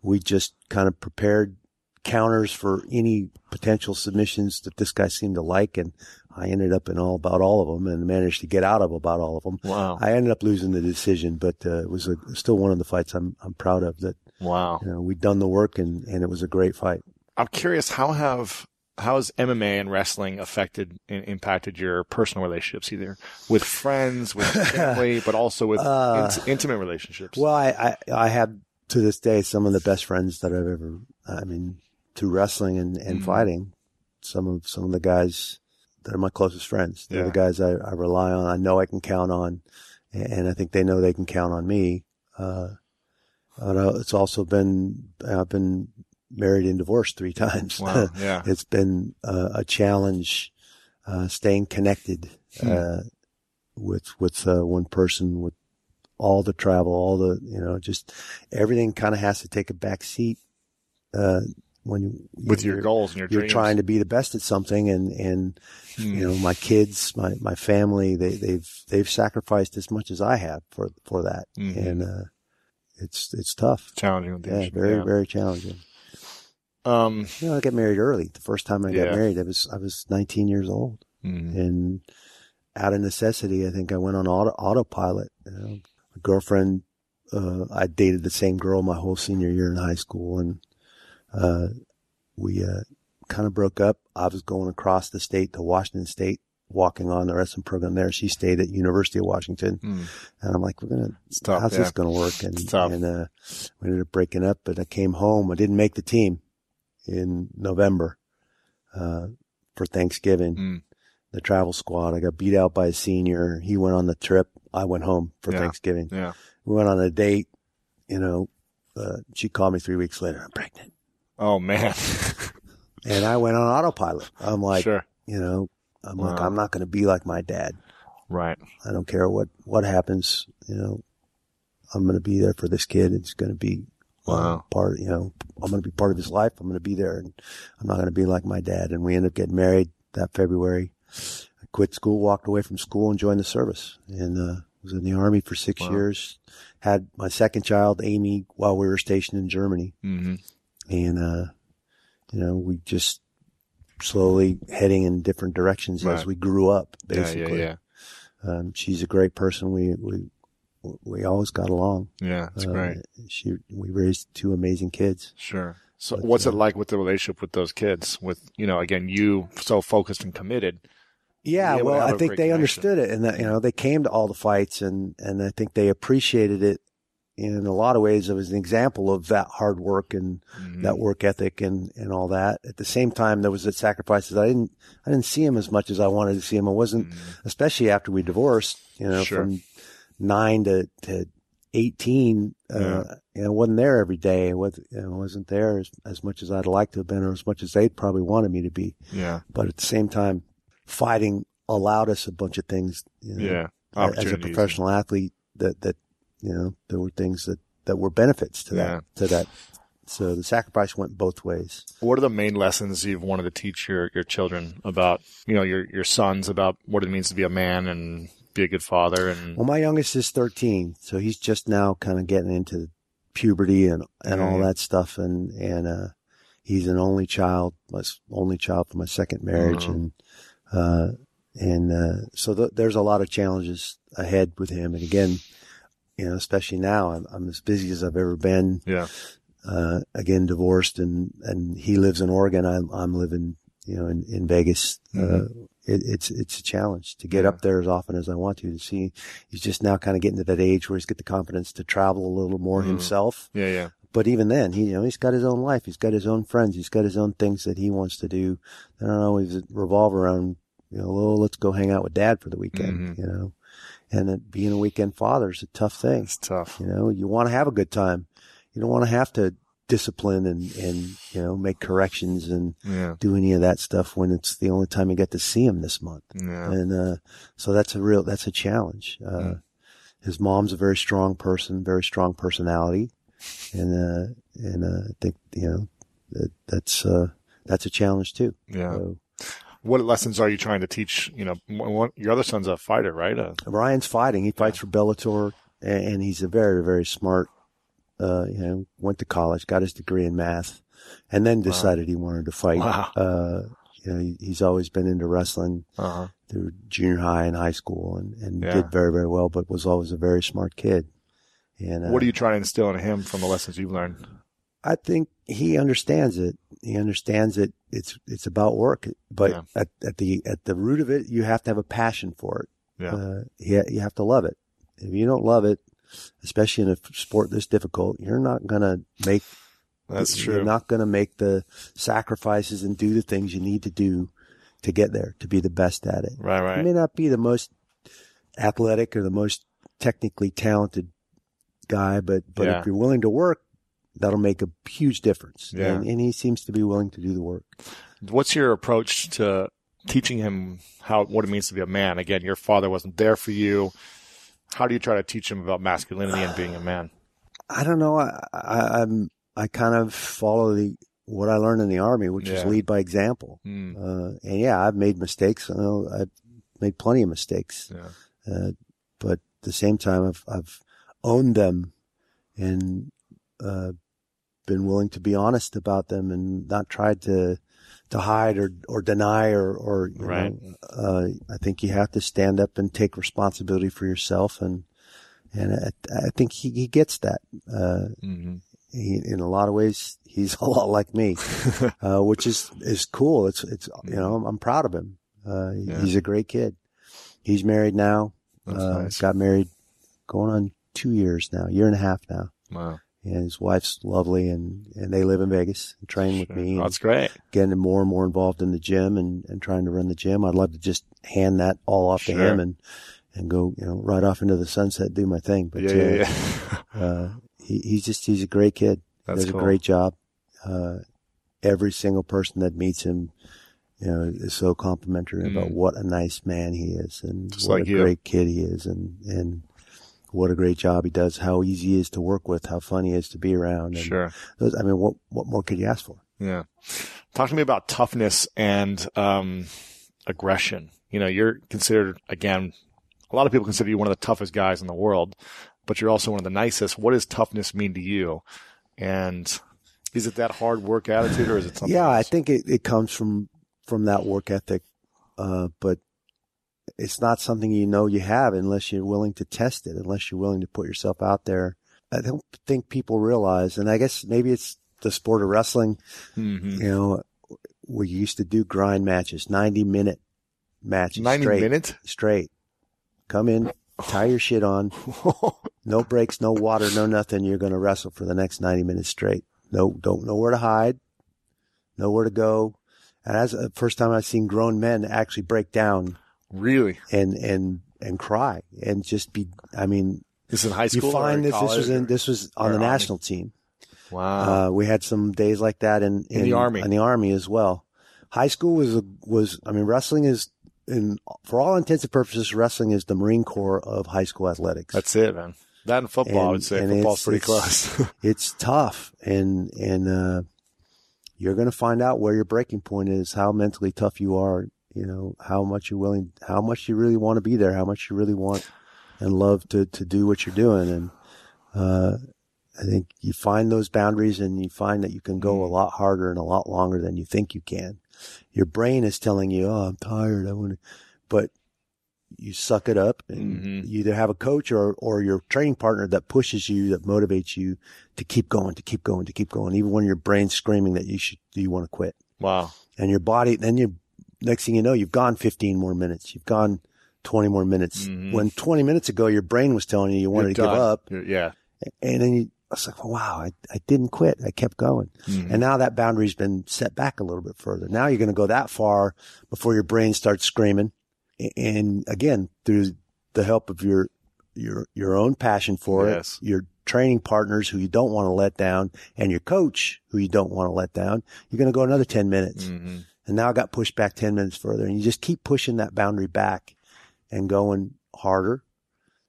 we just kind of prepared counters for any potential submissions that this guy seemed to like. And I ended up in all about all of them and managed to get out of about all of them. Wow. I ended up losing the decision, but uh, it was a, still one of the fights I'm I'm proud of. That Wow. you know we'd done the work and and it was a great fight. I'm curious how have how has MMA and wrestling affected and impacted your personal relationships, either with friends, with family, but also with Uh, int- intimate relationships? Well, I, I I have to this day some of the best friends that I've ever. I mean, through wrestling and and Mhm. fighting, some of some of the guys that are my closest friends. They're Yeah. the guys I, I rely on. I know I can count on, and I think they know they can count on me. Uh, but it's also been I've been married and divorced three times. wow. Yeah. it's been uh, a challenge uh, staying connected Hmm. uh, with with uh, one person with all the travel, all the you know, just everything kind of has to take a back seat uh, when you With your goals and your you're dreams. trying to be the best at something, and and Hmm. you know, my kids, my my family, they they've they've sacrificed as much as I have for for that, Mhm. and uh, it's it's tough. challenging Yeah, very yeah. very challenging. Um. You know, I got married early. The first time I Yeah. got married, I was I was 19 years old, mm, and out of necessity, I think I went on auto autopilot. You know, my girlfriend, uh, I dated the same girl my whole senior year in high school, and uh, we uh, kind of broke up. I was going across the state to Washington State, walking on the wrestling program there. She stayed at University of Washington, mm. and I'm like, we're gonna tough. how's yeah. this going to work? And, and, uh, we ended up breaking up, but I came home. I didn't make the team in November, uh, for Thanksgiving, Mm. the travel squad. I got beat out by a senior. He went on the trip. I went home for Yeah. Thanksgiving. Yeah. We went on a date, you know, uh, she called me three weeks later. I'm pregnant. Oh man. And I went on autopilot. I'm like, sure. you know, I'm like, I'm not going to be like my dad. Right. I don't care what, what happens, you know, I'm going to be there for this kid. It's going to be uh, Wow. part, you know, I'm going to be part of his life. I'm going to be there and I'm not going to be like my dad. And we ended up getting married that February. I quit school, walked away from school and joined the service. And, uh, was in the army for six Wow. years. Had my second child, Amy, while we were stationed in Germany, Mm-hmm. And uh, you know, we just slowly heading in different directions Right. as we grew up. Basically, Yeah, yeah, yeah. Um, she's a great person. We we we always got along. Yeah, that's Uh, great. She we raised two amazing kids. Sure. So But, what's it uh, like with the relationship with those kids? With, you know, again, you so focused and committed. Yeah, well, I think they connection. understood it, and that you know they came to all the fights, and and I think they appreciated it in a lot of ways. It was an example of that hard work and Mhm. that work ethic and and all that. At the same time, there was the sacrifices. I didn't I didn't see him as much as I wanted to see him. I wasn't, Mhm. especially after we divorced. You know, Sure. from nine to to eighteen. Uh, Yeah. you know, wasn't there every day. Was you know, wasn't there as as much as I'd like to have been, or as much as they'd probably wanted me to be Yeah. but at the same time, fighting allowed us a bunch of things. You know, Yeah. As a professional athlete, that that you know there were things that that were benefits to Yeah. that to that. So the sacrifice went both ways. What are the main lessons you've wanted to teach your, your children about, you know, your, your sons about what it means to be a man and be a good father and Well, my youngest is 13, so he's just now kind of getting into puberty and and all Mhm. that stuff, and and uh, he's an only child, my only child from my second marriage, Mhm. and uh, and uh, so th- there's a lot of challenges ahead with him, and again, you know, especially now, I'm, I'm as busy as I've ever been. yeah. Uh, again, divorced, and and he lives in Oregon. I'm I'm living, you know, in in Vegas. Uh, it, it's it's a challenge to get Yeah. up there as often as I want to. To see, he's just now kind of getting to that age where he's got the confidence to travel a little more Mhm. himself. Yeah. Yeah. But even then, he you know he's got his own life. He's got his own friends. He's got his own things that he wants to do. They don't always revolve around you know, oh, let's go hang out with dad for the weekend. Mhm. You know, and being a weekend father is a tough thing. It's tough. You know, you want to have a good time. You don't want to have to discipline and, and, you know, make corrections and Yeah. do any of that stuff when it's the only time you get to see him this month. Yeah. And, uh, so that's a real, that's a challenge. Uh, Mm. his mom's a very strong person, very strong personality. And, uh, and, uh, I think, you know, that, that's, uh, that's a challenge too. Yeah. So What lessons are you trying to teach? You know, one, your other son's a fighter, right? Uh, Ryan's fighting. He fights for Bellator and, and he's a very, very smart, uh, you know, went to college, got his degree in math and then decided he wanted to fight. Wow. Uh, you know, he, he's always been into wrestling uh-huh. through junior high and high school and, and Yeah. did very, very well, but was always a very smart kid. And, uh, What are you trying to instill in him from the lessons you've learned? I think he understands it. He understands it. It's, it's about work, but Yeah. at, at the, at the root of it, you have to have a passion for it. Yeah. Uh, you, you have to love it. If you don't love it, especially in a sport this difficult, you're not going to make, That's you're true. not going to make the sacrifices and do the things you need to do to get there, to be the best at it. right. right. You may not be the most athletic or the most technically talented guy, but, but Yeah. if you're willing to work, that'll make a huge difference. Yeah. And, and he seems to be willing to do the work. What's your approach to teaching him how what it means to be a man? Again, your father wasn't there for you. How do you try to teach him about masculinity and being a man? I don't know. I, I, I'm, I kind of follow the, what I learned in the army, which is lead by example. Mm, Uh, and yeah, I've made mistakes. I know I've made plenty of mistakes. yeah. Uh, but at the same time, I've, I've owned them and, uh, been willing to be honest about them and not tried to, to hide or, or deny or, or, you Right. know, uh, I think you have to stand up and take responsibility for yourself. And, and I, I think he, he gets that. Uh, hmm he, in a lot of ways, he's a lot like me, uh, which is, is cool. It's, it's, you know, I'm, I'm proud of him. Uh, Yeah. he's a great kid. He's married now. Uh, nice. got married going on two years now, year and a half now. Wow. And his wife's lovely and, and they live in Vegas and train with Sure. me. That's great. getting more and more involved in the gym and, and trying to run the gym. I'd love to just hand that all off to him and, and go, you know, right off into the sunset, do my thing. But, yeah, uh, yeah, yeah. uh, he, he's just, he's a great kid. That's Does cool. a great job. Uh, every single person that meets him, you know, is so complimentary about Mm. what a nice man he is and Just what like a you. great kid he is and, and what a great job he does, how easy he is to work with, how fun he is to be around. And Sure. those, I mean, what, what more could you ask for? Yeah. Talk to me about toughness and um, aggression. You know, you're considered again a lot of people consider you one of the toughest guys in the world, but you're also one of the nicest. What does toughness mean to you? And is it that hard work attitude or is it something? Yeah, I think it, it comes from from that work ethic, uh, but it's not something you know you have unless you're willing to test it, unless you're willing to put yourself out there. I don't think people realize, and I guess maybe it's the sport of wrestling. Mhm. You know, we used to do grind matches, ninety minute matches, 90 straight, minutes? straight. Come in, tie your shit on, no breaks, no water, no nothing. You're going to wrestle for the next 90 minutes straight. No, don't know where to hide, nowhere to go. And as the first time I've seen grown men actually break down really? and, and, and cry and just be, I mean, This is in high school? you find this, this was in, this was on the Army? national team. Wow. Uh, we had some days like that in, In the Army. in the army as well. High school was, a, was, I mean, wrestling is in, for all intents and purposes, wrestling is the Marine Corps of high school athletics. That's it, man. That and football, I would say. Football's it's- pretty it's- close. it's tough and and uh you're going to find out where your breaking point is how mentally tough you are you know how much you're willing how much you really want to be there how much you really want and love to to do what you're doing and uh i think you find those boundaries and you find that you can go a lot harder and a lot longer than you think you can your brain is telling you oh i'm tired i want to but you suck it up and Mhm. you either have a coach or, or your training partner that pushes you, that motivates you to keep going, to keep going, to keep going, even when your brain's screaming that you should, you want to quit. wow. And your body, then you, next thing you know, you've gone 15 more minutes. You've gone 20 more minutes. Mhm. When 20 minutes ago, your brain was telling you you wanted to give up. You're- yeah. And then you, I was like, wow, I, I didn't quit. I kept going. Mhm. And now that boundary's been set back a little bit further. Now you're going to go that far before your brain starts screaming. And again, through the help of your, your, your own passion for Yes. it, your training partners who you don't want to let down and your coach who you don't want to let down, you're going to go another 10 minutes. Mhm. And now I got pushed back 10 minutes further and you just keep pushing that boundary back and going harder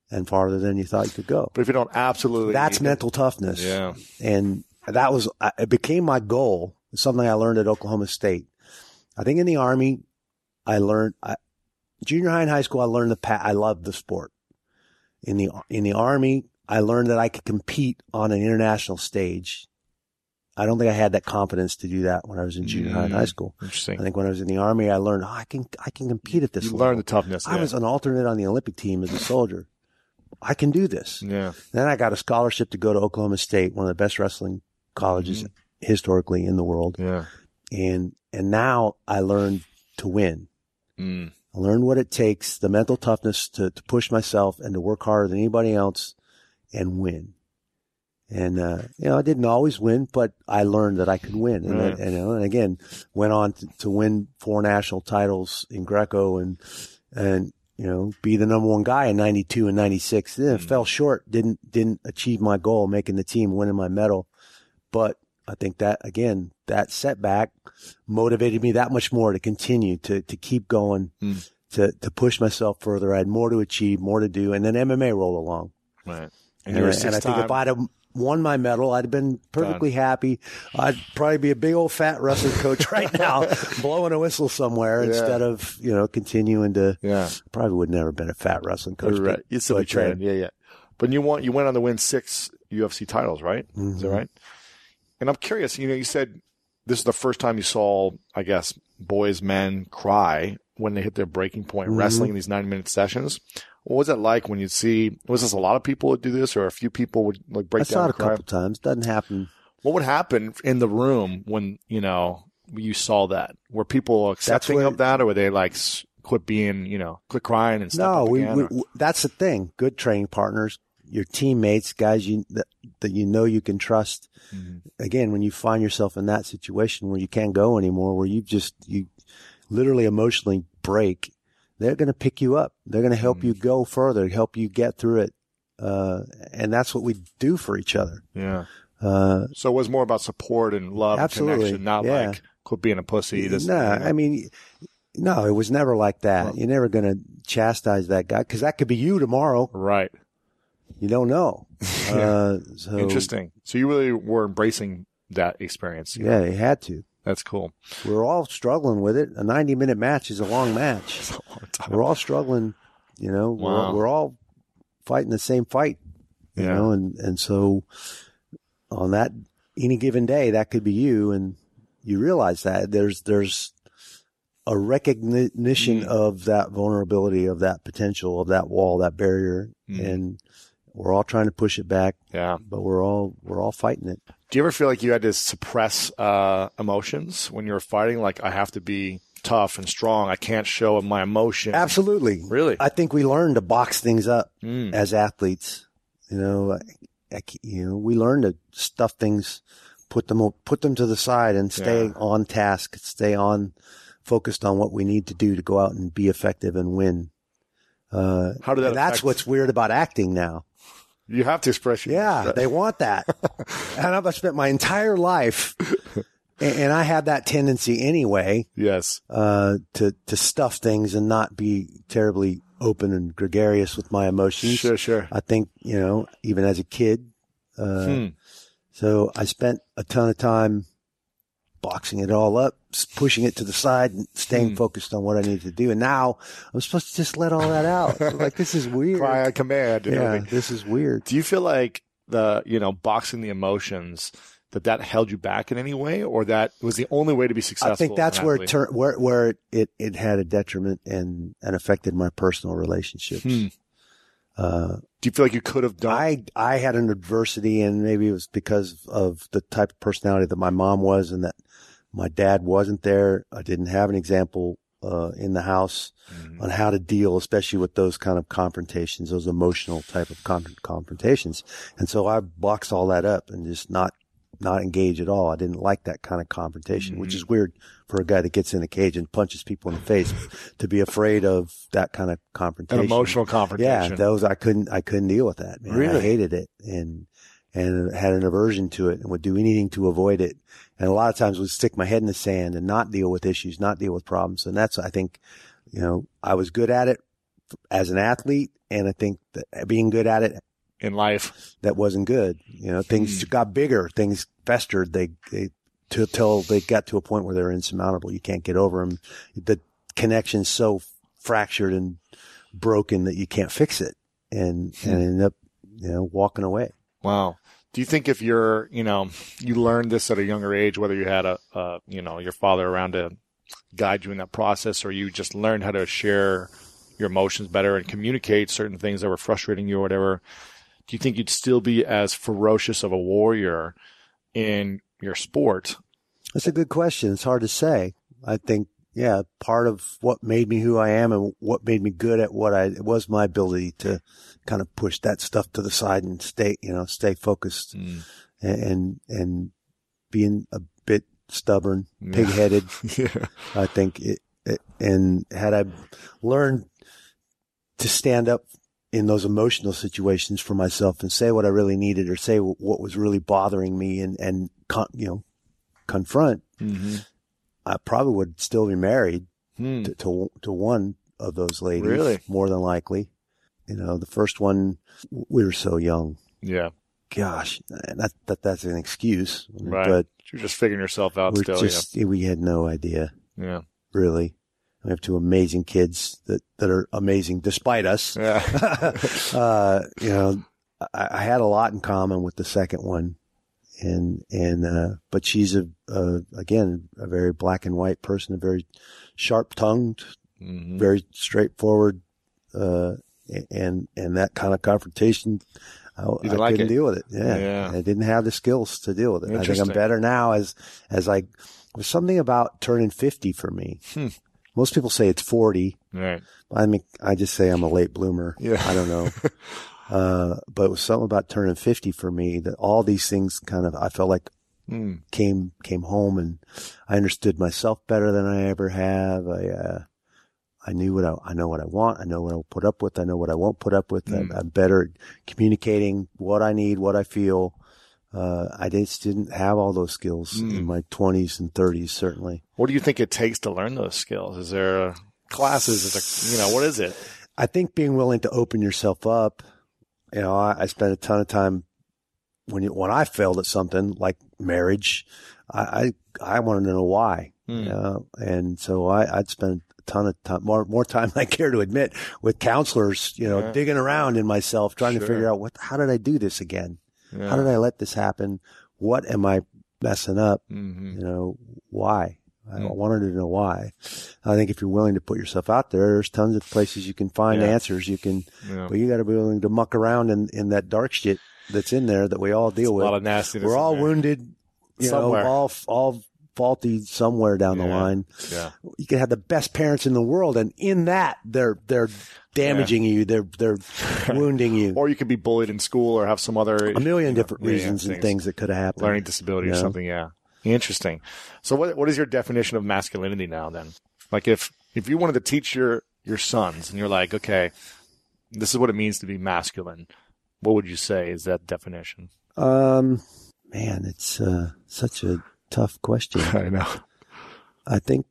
and farther than you thought you could go. But if you don't absolutely. That's mental toughness Yeah. and that was I- it became my goal something i learned at oklahoma state i think in the army i learned I, junior high and high school i learned the pa- i loved the sport in the in the army i learned that i could compete on an international stage i don't think i had that confidence to do that when i was in junior high and high Mm. school Interesting. i think when i was in the army i learned oh, i can i can compete at this you level. learn the toughness. i yeah. was an alternate on the olympic team as a soldier i can do this Yeah. then I got a scholarship to go to Oklahoma State, one of the best wrestling colleges historically in the world. Yeah. And, and now I learned to win. Mm. I learned what it takes, the mental toughness to, to push myself and to work harder than anybody else and win. And, uh, you know, I didn't always win, but I learned that I could win. And, Right. and, you know, and again, went on to, to win four national titles in Greco and, and, you know, be the number one guy in 92 and 96. Then Mm. fell short, didn't, didn't achieve my goal, making the team, winning my medal. But I think that again, that setback motivated me that much more to continue to, to keep going, Mm. to, to push myself further. I had more to achieve, more to do. And then MMA rolled along. Right. And, And and I think if I'd have won my medal, I'd have been perfectly happy. I'd probably be a big old fat wrestling coach right now, blowing a whistle somewhere Yeah. instead of, you know, continuing to, Yeah. probably would never have been a fat wrestling coach. right. but- You still be training. Yeah, yeah. But you want you went on to win six UFC titles, right? Is that Mhm. right? And I'm curious. You know, you said this is the first time you saw, I guess, boys, men cry when they hit their breaking point Mhm. wrestling in these 90 minute sessions. What was it like when you see? Was this a lot of people would do this, or a few people would like break I down saw it a couple times. Doesn't happen. What would happen in the room when you know you saw that? Were people accepting where- of that, or were they like quit being, you know, quit crying and step No, we, again, we, or- w that's the thing. Good training partners, your teammates, guys you that, that you know you can trust. Mhm. Again, when you find yourself in that situation where you can't go anymore, where you just you literally emotionally break, they're going to pick you up. They're going to help Mhm. you go further, help you get through it. Uh, and that's what we do for each other. yeah. Uh, So it was more about support and love Absolutely. and connection, not Yeah. like quit being a pussy. This, no, you know. I mean, no, it was never like that. Well- You're never going to chastise that guy because that could be you tomorrow. right. You don't know. Uh, so Interesting. So you really were embracing that experience. know? Yeah, you had to. That's cool. We're all struggling with it. A 90 minute match is a long match. A long. We're all struggling You know, Wow. we're, we're all fighting the same fight. You Yeah. know, and and so on that any given day, that could be you, and you realize that there's there's a recognition Mm. of that vulnerability, of that potential, of that wall, that barrier, Mm. and we're all trying to push it back, Yeah. but we're all we're all fighting it. Do you ever feel like you had to suppress uh, emotions when you were fighting? Like, I have to be tough and strong. I can't show my emotion. Absolutely, Really? I think we learn to box things up Mm. as athletes. You know, I, I, you know, we learn to stuff things, put them put them to the side, and stay Yeah. on task, stay on focused on what we need to do to go out and be effective and win. Uh, How did that that's what's weird about acting now. You have to express your Yeah, they want that. and I've spent my entire life, and, I had that tendency anyway, yes. uh, to to stuff things and not be terribly open and gregarious with my emotions. Sure, sure. I think you know, even as a kid. Uh, Hmm. So I spent a ton of time boxing it all up, pushing it to the side, and staying Hmm. focused on what I needed to do. And now I'm supposed to just let all that out. like this is weird. Cry on command and yeah, everything. this is weird. Do you feel like the, you know, boxing the emotions, that that held you back in any way or that was the only way to be successful? I think that's where it tur- where where it, it, it had a detriment and and affected my personal relationships. Hmm. Uh, Do you feel like you could have done? I I had an adversity, and maybe it was because of the type of personality that my mom was, and that my dad wasn't there. I didn't have an example uh, in the house Mhm. on how to deal, especially with those kind of confrontations, those emotional type of con- confrontations. And so I boxed all that up and just not not engage at all. I didn't like that kind of confrontation, which is weird for a guy that gets in a cage and punches people in the face to be afraid of that kind of confrontation. An emotional confrontation. Yeah, those I couldn't I couldn't deal with that. Man. I hated it and and had an aversion to it and would do anything to avoid it. And a lot of times would stick my head in the sand and not deal with issues, not deal with problems. And that's I think, you know, I was good at it as an athlete, and I think that being good at it in life. that wasn't good. You know, things hmm. got bigger, things festered. They they till till they got to a point where they're insurmountable. You can't get over them. The connection's so fractured and broken that you can't fix it, and hmm. and end up you know walking away. Wow. Do you think if you're, you know, you learned this at a younger age, whether you had a, uh, you know, your father around to guide you in that process, or you just learned how to share your emotions better and communicate certain things that were frustrating you or whatever, do you think you'd still be as ferocious of a warrior in your sport? That's a good question. It's hard to say. I think, yeah, part of what made me who I am and what made me good at what I was my ability to kind of push that stuff to the side and stay, you know, stay focused and, and, and being a bit stubborn, pig headed. yeah. I think it, it, and had I learned to stand up in those emotional situations for myself and say what I really needed or say what was really bothering me and, and, con, you know, confront, hmm I probably would still be married Hmm. to, to, to one of those ladies. Really? More than likely. You know, the first one, we were so young. Yeah. Gosh, not that that's an excuse, Right. but You're just figuring yourself out still. just, we had no idea. yeah. really. We have two amazing kids that, that are amazing despite us. Yeah. uh, you know, I, I had a lot in common with the second one. And, and, uh, but she's a, uh, again, a very black and white person, a very sharp tongued, hmm very straightforward, uh, and, and that kind of confrontation, I, I like couldn't deal with it. Yeah. Yeah. I didn't have the skills to deal with it. I think I'm better now as, as I, there's something about turning 50 for me. Hmm. Most people say it's 40. Right. I mean, I just say I'm a late bloomer. Yeah. I don't know. uh, but it was something about turning 50 for me that all these things kind of, I felt like Hmm. came, came home and I understood myself better than I ever have. I, uh, I knew what I, I know what I want. I know what I'll put up with. I know what I won't put up with. I'm, Mm. I'm better at communicating what I need, what I feel. Uh, I just didn't have all those skills Mm. in my 20s and 30s, certainly. What do you think it takes to learn those skills? Is there uh, classes? Is there, you know, what is it? I think being willing to open yourself up, you know, I, I spent a ton of time when you, when I failed at something like marriage, I, I, I wanted to know why, you know, and so I, I'd spend a ton of time, more more time than I care to admit, with counselors. You know, Yeah. digging around in myself, trying to figure out what, how did I do this again? Yeah. How did I let this happen? What am I messing up? Mhm. You know, why? I Mm. wanted to know why. I think if you're willing to put yourself out there, there's tons of places you can find Yeah. answers. You can, Yeah. but you got to be willing to muck around in, in that dark shit that's in there that we all deal a with. lot of nastiness. We're all there. wounded, you Somewhere. know, all all faulty somewhere down the line. Yeah. You can have the best parents in the world, and in that, they're they're damaging you. They're they're wounding you. Or you could be bullied in school or have some other a million know, different yeah, yeah, reasons and things that could have happened. learning disability or something. Yeah. Interesting. So what what is your definition of masculinity now then? Like if if you wanted to teach your your sons and you're like, okay, this is what it means to be masculine, what would you say is that definition? Um, man, it's uh, such a tough question. I know. I think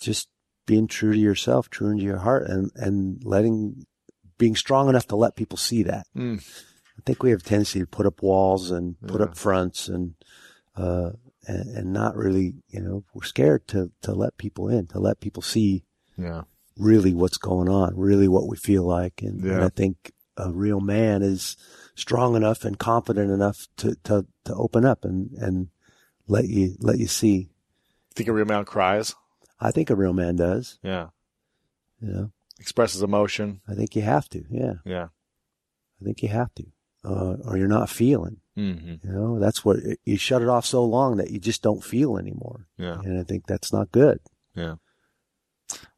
just being true to yourself, true to your heart, and and letting being strong enough to let people see that. Mm. I think we have a tendency to put up walls and put Yeah. up fronts and uh and, and not really, you know, we're scared to to let people in, to let people see Yeah. really what's going on, really what we feel like, and, and I think a real man is strong enough and confident enough to to to open up and and let you let you see. Think a real man cries? I think a real man does. Yeah. You know, Expresses emotion. I think you have to. Yeah, Yeah. I think you have to, uh, or you're not feeling. Mm-hmm. You know, that's what you shut it off so long that you just don't feel anymore, Yeah. and I think that's not good. Yeah.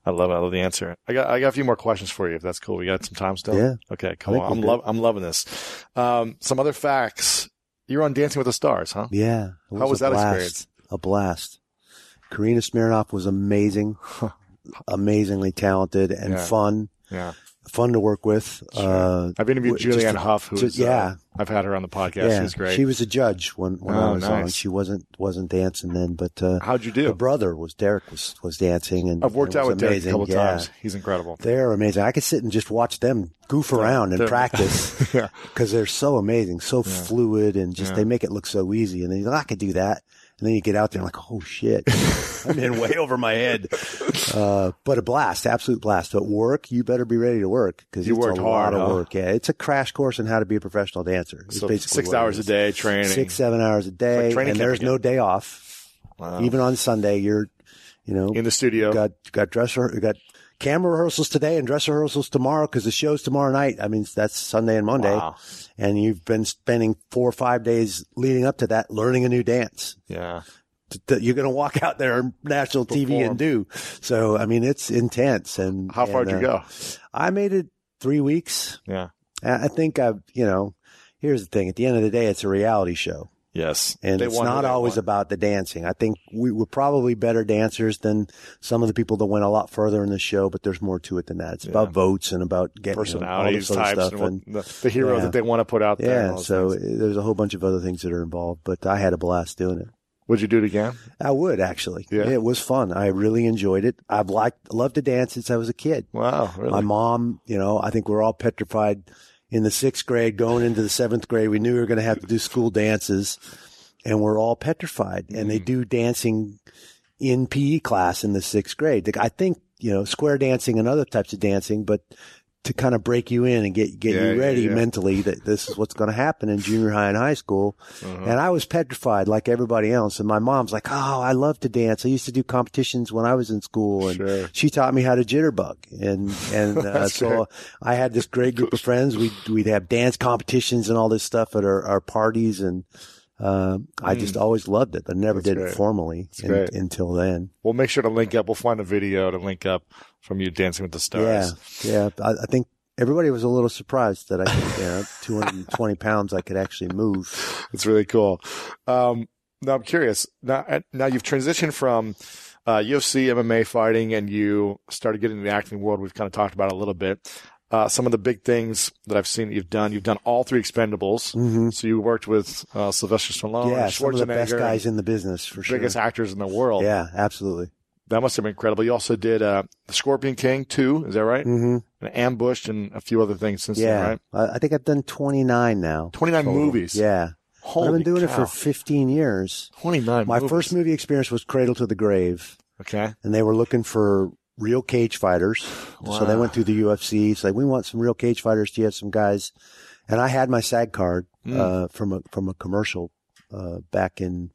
I love it. I love the answer. I got I got a few more questions for you if that's cool. We got some time still. Yeah. Okay. Cool. I'm love I'm loving this. Um, some other facts. You're on Dancing with the Stars, huh? Yeah. it How was that blast. experience? A blast. Karina Smirnoff was amazing, amazingly talented and Yeah. fun, Yeah. Fun to work with. Uh, I've interviewed Julianne a- Hough, who's just- yeah. uh, I've had her on the podcast. yeah, She's great. She was a judge when, when I Oh, was on. She wasn't wasn't dancing then, but uh, How'd you do? the brother was Derek was was dancing, and I've worked out with Derek a couple yeah. times. He's incredible. They're amazing. I could sit and just watch them goof around and they're- practice Yeah. because they're so amazing, so fluid, and just Yeah. they make it look so easy. And then I could do that. And then you get out there and like, oh shit, I'm in way over my head. Uh, but a blast, absolute blast. But work, you better be ready to work because You it's worked a hard, lot of huh? work. Yeah, it's a crash course on how to be a professional dancer. It's So basically six hours a day training. six, seven hours a day, like training and there's again. no day off. Wow. Even on Sunday, you're, you know, in the studio. got got dress got camera rehearsals today and dress rehearsals tomorrow because the show's tomorrow night. I mean, that's Sunday and Monday, Wow. and you've been spending four or five days leading up to that learning a new dance Yeah. that you're going to walk out there on national TV Perform. and do. So, I mean, it's intense. And How far and, did you uh, go? I made it three weeks. Yeah. I I think I've, you know, here's the thing. At the end of the day, it's a reality show. Yes. And it's not always won. about the dancing. I think we were probably better dancers than some of the people that went a lot further in the show, but there's more to it than that. It's about votes and about getting you know, all personalities, types, stuff. and, And, the, the heroes yeah. that they want to put out there. yeah, so things. there's a whole bunch of other things that are involved, but I had a blast doing it. would you do it again? I would actually. Yeah. It was fun. I really enjoyed it. I've liked, loved to dance since I was a kid. Wow, really? My mom, you know, I think we're all petrified in the sixth grade going into the seventh grade. We knew we were going to have to do school dances and we're all petrified and Mm. they do dancing in PE class in the sixth grade. I think, you know, square dancing and other types of dancing, but to kind of break you in and get, get Yeah, you ready yeah. mentally that this is what's going to happen in junior high and high school. Uh-huh. And I was petrified like everybody else. And my mom's like, Oh, I love to dance. I used to do competitions when I was in school and Sure. she taught me how to jitterbug. And, and, uh, so great. I had this great group of friends. We'd, we'd have dance competitions and all this stuff at our, our parties. And, um, I just always loved it. I never Mm. That's did great. it formally in- until then. We'll make sure to link up. We'll find a video to link up from you dancing with the stars. Yeah. Yeah. I, I think everybody was a little surprised that I could, you know, 220 pounds, I could actually move. It's really cool. Um, now I'm curious. Now, uh, now you've transitioned from uh, UFC, MMA fighting, and you started getting into the acting world. We've kind of talked about it a little bit. Uh, some of the big things that I've seen that you've done. You've done all three Expendables. Mhm. So you worked with uh, Sylvester Stallone, yeah. and Some of the best guys in the business for sure. biggest actors in the world. Yeah, absolutely. That must have been incredible. You also did uh, the Scorpion King 2. Is that right? Mm-hmm. And Ambushed and a few other things since Yeah. then, right? I, I think I've done 29 now. 29 total. movies. Yeah. Holy I've been doing cow. it for 15 years. 29 My movies. first movie experience was Cradle to the Grave, Okay. and they were looking for real cage fighters. So they went through the UFC. It's like, we want some real cage fighters. Do you have some guys? And I had my SAG card, Hmm. uh, from a, from a commercial, uh, back in,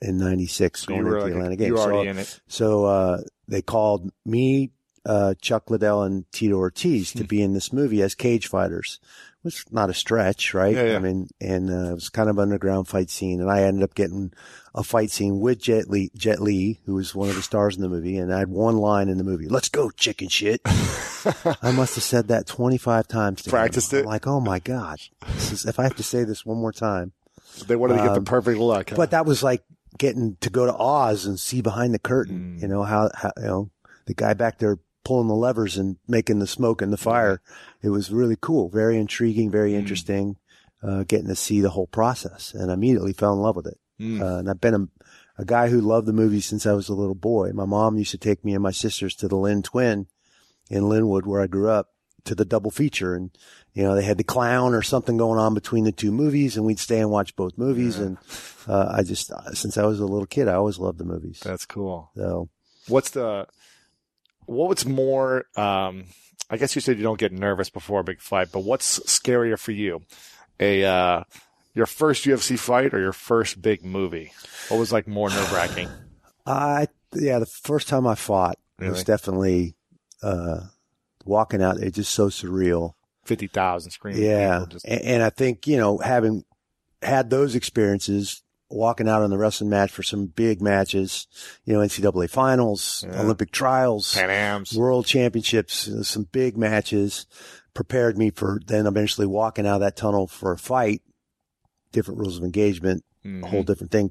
in 96 So going into were the Atlanta a, game. you were So- already in it. so uh, they called me, uh, Chuck Liddell, and Tito Ortiz Hmm. to be in this movie as cage fighters. It was not a stretch, right? Yeah, yeah. I mean, and uh, it was kind of underground fight scene, and I ended up getting a fight scene with Jet Li, Jet Li, who was one of the stars in the movie, and I had one line in the movie: "Let's go, chicken shit." I must have said that twenty five times. To him. Practiced I'm it? like, oh my god! This is, if I have to say this one more time, They wanted to get the Um, perfect look. huh? but that was like getting to go to Oz and see behind the curtain. Mm. You know how, how you know the guy back there pulling the levers and making the smoke and the fire. It was really cool, very intriguing, very Mm. interesting. Uh, getting to see the whole process, and I immediately fell in love with it. Mm. Uh, and I've been a, a guy who loved the movie since I was a little boy. My mom used to take me and my sisters to the Lynn Twin in Lynnwood, where I grew up, to the double feature, and you know they had the clown or something going on between the two movies, and we'd stay and watch both movies. And uh, I just, since I was a little kid, I always loved the movies. That's cool. So What's the what's more? Um, I guess you said you don't get nervous before a big fight, but what's scarier for you? A uh, your first UFC fight or your first big movie? What was like more nerve wracking? I, yeah, the first time I fought Really? was definitely uh, walking out. It's just so surreal. Fifty thousand screaming. Yeah. just- And, and I think, you know, having had those experiences, walking out on the wrestling match for some big matches, you know, NCAA finals, Yeah. Olympic trials, Pan Am's. world championships, some big matches prepared me for then eventually walking out of that tunnel for a fight, different rules of engagement, Mhm. a whole different thing.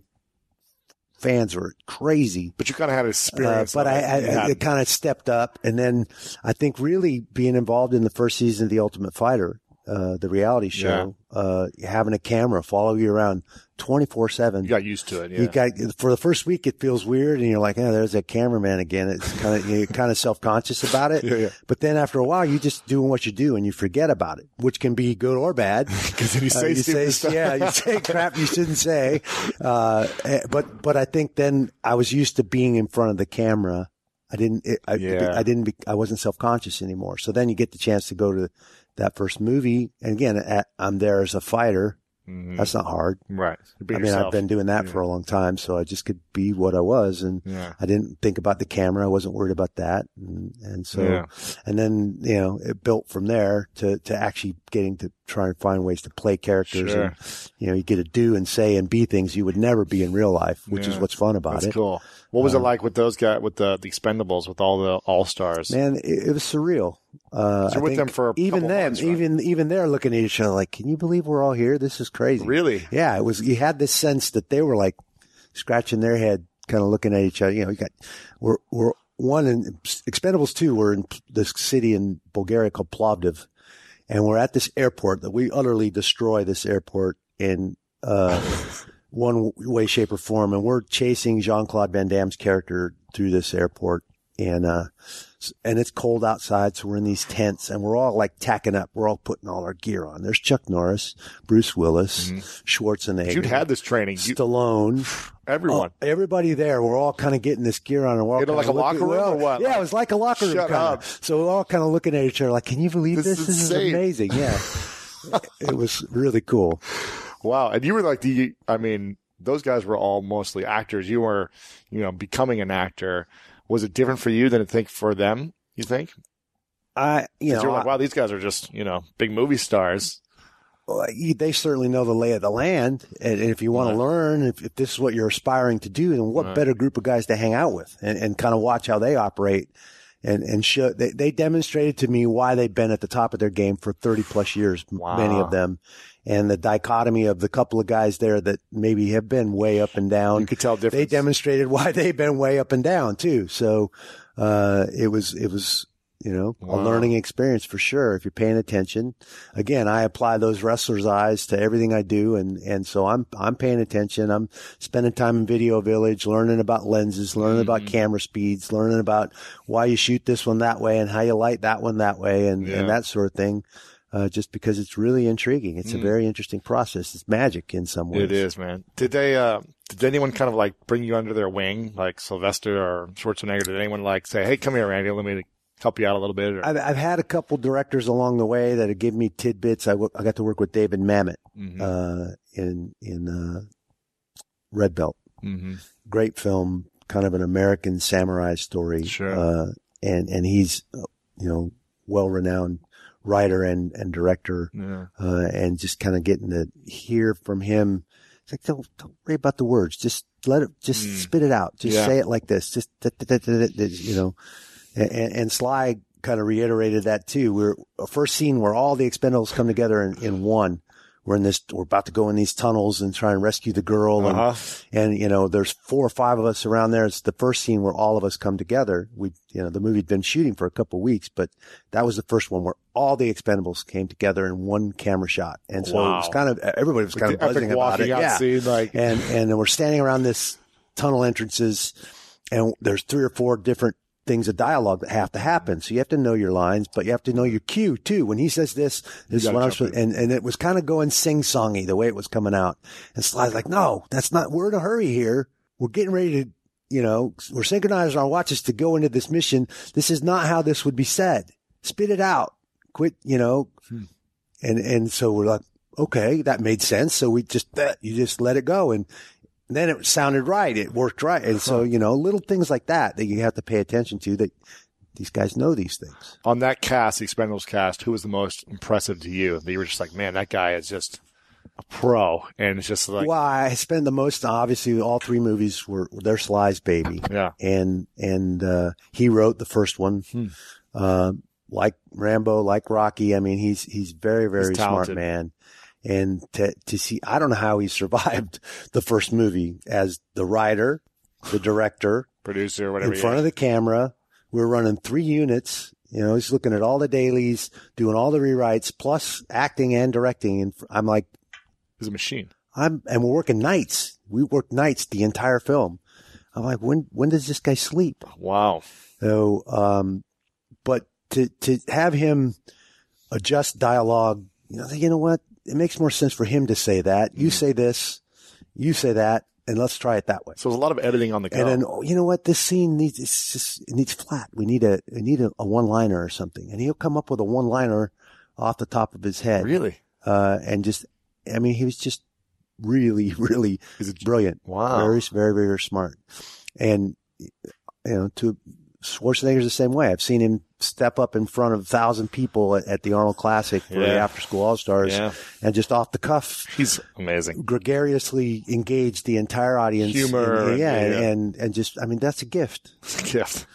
Fans were crazy. But you kind of had Uh, experience. but of I. I, had- it kind of stepped up, and then I think really being involved in the first season of The Ultimate Fighter, uh, the reality show, uh, having a camera follow you around twenty four seven. you got used to it. Yeah. You got for the first week, it feels weird, and you're like, "Oh, there's that cameraman again." It's kind of you're kind of self conscious about it. Yeah, yeah. But then after a while, you just doing what you do, and you forget about it, which can be good or bad. Because then you Uh, say you say, stuff. yeah, you say crap you shouldn't say. Uh, eh, but, but I think then I was used to being in front of the camera. I didn't, it, I, Yeah. I didn't, be, I wasn't self conscious anymore. So then you get the chance to go to that first movie. And again, at, I'm there as a fighter. Mhm. That's not hard. right. Be I mean, yourself. I've been doing that for a long time, so I just could be what I was. And Yeah. I didn't think about the camera. I wasn't worried about that. And, and so, Yeah. and then, you know, it built from there to, to actually getting to try and find ways to play characters. Sure. And, you know, you get to do and say and be things you would never be in real life, which is what's fun about That's it. cool. What was it Um, like with those guys, with the, the Expendables, with all the All Stars? Man, it, it was surreal. Uh, So I with them for a even them, months, right? even, even they're looking at each other like, can you believe we're all here? This is crazy. Really? Yeah, it was. You had this sense that they were like scratching their head, kind of looking at each other. You know, you got we're we're one in Expendables two. We're in this city in Bulgaria called Plovdiv, and we're at this airport that we utterly destroy this airport in uh, one way, shape, or form. And we're chasing Jean Claude Van Damme's character through this airport, and uh, and it's cold outside, so we're in these tents, and we're all like tacking up. We're all putting all our gear on. There's Chuck Norris, Bruce Willis, Schwarzenegger. You'd had this training. Stallone. everyone. Oh, everybody there, we're all kind of getting this gear on. And we're all You know, like a locker room well, or what? Yeah, it was like a locker room. Shut up. So we're all kind of looking at each other like, can you believe This this? is This is amazing. Yeah. it was really cool. Wow. And you were like the, I mean, those guys were all mostly actors. You were, you know, becoming an actor. Was it different for you than I think for them? You think? I, you know, you're like, wow, these guys are just, you know, big movie stars. They certainly know the lay of the land. And, if you want Right. to learn, if, if this is what you're aspiring to do, then what Right. better group of guys to hang out with and, and kind of watch how they operate and, and show, they, they demonstrated to me why they've been at the top of their game for 30 plus years, m- many of them. And the dichotomy of the couple of guys there that maybe have been way up and down. You could tell they demonstrated why they've been way up and down too. So, uh, it was, it was, you know, Wow. a learning experience for sure. If you're paying attention, again, I apply those wrestlers' eyes to everything I do. And, and so I'm, I'm paying attention. I'm spending time in Video Village, learning about lenses, learning about Mm-hmm. camera speeds, learning about why you shoot this one that way and how you light that one that way and, Yeah. and that sort of thing. uh, just because it's really intriguing. It's a very interesting process. It's magic in some ways. It is, man. Did they? Uh, did anyone kind of like bring you under their wing, like Sylvester or Schwarzenegger? Did anyone like say, "Hey, come here, Randy, let me help you out a little bit"? Or, I've, I've had a couple directors along the way that have given me tidbits. I, w- I got to work with David Mamet Mhm. uh, in in uh, Red Belt. Mhm. Great film, kind of an American samurai story. Sure. Uh, and and he's uh, you know well renowned writer and and director. Yeah. uh, and just kind of getting to hear from him. It's like, don't, don't worry about the words. Just let it, just Mm. spit it out. Just Yeah. say it like this. Just, you know, and, and, Sly kind of reiterated that too. We're a first scene where all the expendables come together in, in one. We're in this, we're about to go in these tunnels and try and rescue the girl. And, Uh-huh. and, you know, there's four or five of us around there. It's the first scene where all of us come together. We, you know, the movie had been shooting for a couple of weeks, but that was the first one where all the expendables came together in one camera shot. And so it was kind of, everybody was kind of buzzing about it. Yeah. scene, like And, and we're standing around this tunnel entrances and there's three or four different things of dialogue that have to happen. So you have to know your lines, but you have to know your cue too. When he says this, this is what I'm supposed, and, and it was kind of going sing songy the way it was coming out. And Sly's like, no, that's not, we're in a hurry here. We're getting ready to, you know, we're synchronizing our watches to go into this mission. This is not how this would be said. Spit it out. Quit, you know, and, and so we're like, okay, that made sense. So we just, that, you just let it go. And then it sounded right. It worked right. And so, you know, little things like that that you have to pay attention to that these guys know these things. on that cast, the Expendables cast, who was the most impressive to you? That you were just like, man, that guy is just a pro, and it's just like, well, I spend the most, obviously all three movies were, they're Sly's baby. yeah, and and uh, he wrote the first one. Hmm. Uh, like Rambo, like Rocky. I mean, he's he's very very He's smart man. And to to see, I don't know how he survived the first movie as the writer, the director, producer, whatever. in front of the camera. We're running three units. You know, he's looking at all the dailies, doing all the rewrites, plus acting and directing. And I'm like, He's a machine. I'm, and we're working nights. We work nights the entire film. I'm like, when, when does this guy sleep? Wow. So, um, but to, to have him adjust dialogue, you know, you know what? It makes more sense for him to say that. You say this, you say that, and let's try it that way. So there's a lot of editing on the go. And then, oh, you know what? This scene needs, it's just, it needs flat. We need a, we need a, a one liner or something. And he'll come up with a one liner off the top of his head. really, Uh, and just, I mean, he was just really, really brilliant. Wow. Very, very, very smart. And, you know, to Schwarzenegger's the same way. I've seen him step up in front of a thousand people at, at the Arnold Classic for the After School All Stars Yeah. and just off the cuff he's amazing. gregariously engage the entire audience. Humor And, yeah, and, yeah. and, and just, I mean, that's a gift. It's a gift.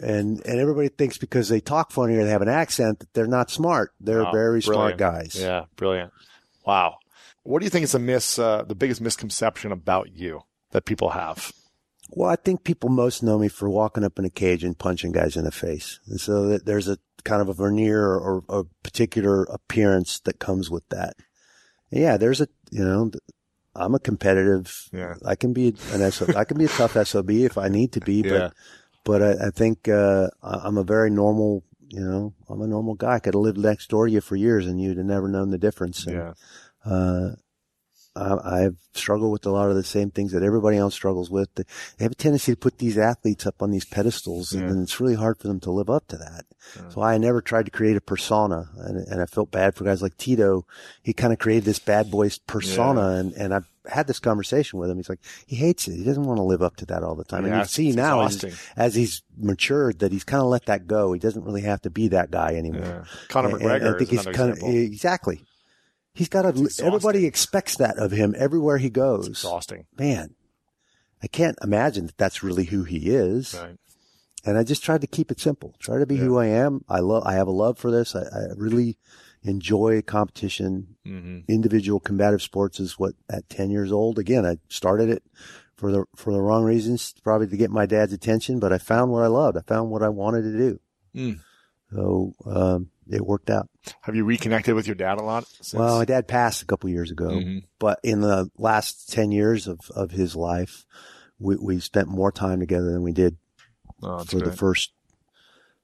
And, and everybody thinks because they talk funny or they have an accent that they're not smart. They're Wow, very smart guys. Yeah, brilliant. Wow. What do you think is a miss, uh, the biggest misconception about you that people have? Well, I think people most know me for walking up in a cage and punching guys in the face. And so there's a kind of a veneer or, a particular appearance that comes with that. And yeah, there's a, you know, I'm a competitive, Yeah. I can be an SO, I can be a tough SOB if I need to be, but, Yeah. but I, I think, uh, I'm a very normal, you know, I'm a normal guy. I could have lived next door to you for years and you'd have never known the difference. And, Yeah. uh, I, I've struggled with a lot of the same things that everybody else struggles with. They have a tendency to put these athletes up on these pedestals, and Yeah. then it's really hard for them to live up to that. So I never tried to create a persona, and, and I felt bad for guys like Tito. He kind of created this bad boy persona, and, and I've had this conversation with him. He's like, he hates it. He doesn't want to live up to that all the time. and you see now as, as he's matured that he's kind of let that go. He doesn't really have to be that guy anymore. Yeah. Conor McGregor and I think he's kind of example. exactly. He's got to. Everybody expects that of him everywhere he It's goes. exhausting. Man, I can't imagine that that's really who he is. Right. And I just tried to keep it simple. Try to be who I am. I love. I have a love for this. I, I really enjoy competition. hmm Individual combative sports is what at ten years old. Again, I started it for the for the wrong reasons, probably to get my dad's attention. But I found what I loved. I found what I wanted to do. Mm. So um, it worked out. Have you reconnected with your dad a lot? Since? Well, my dad passed a couple years ago, Mhm. but in the last 10 years of, of his life, we, we spent more time together than we did oh, for the first,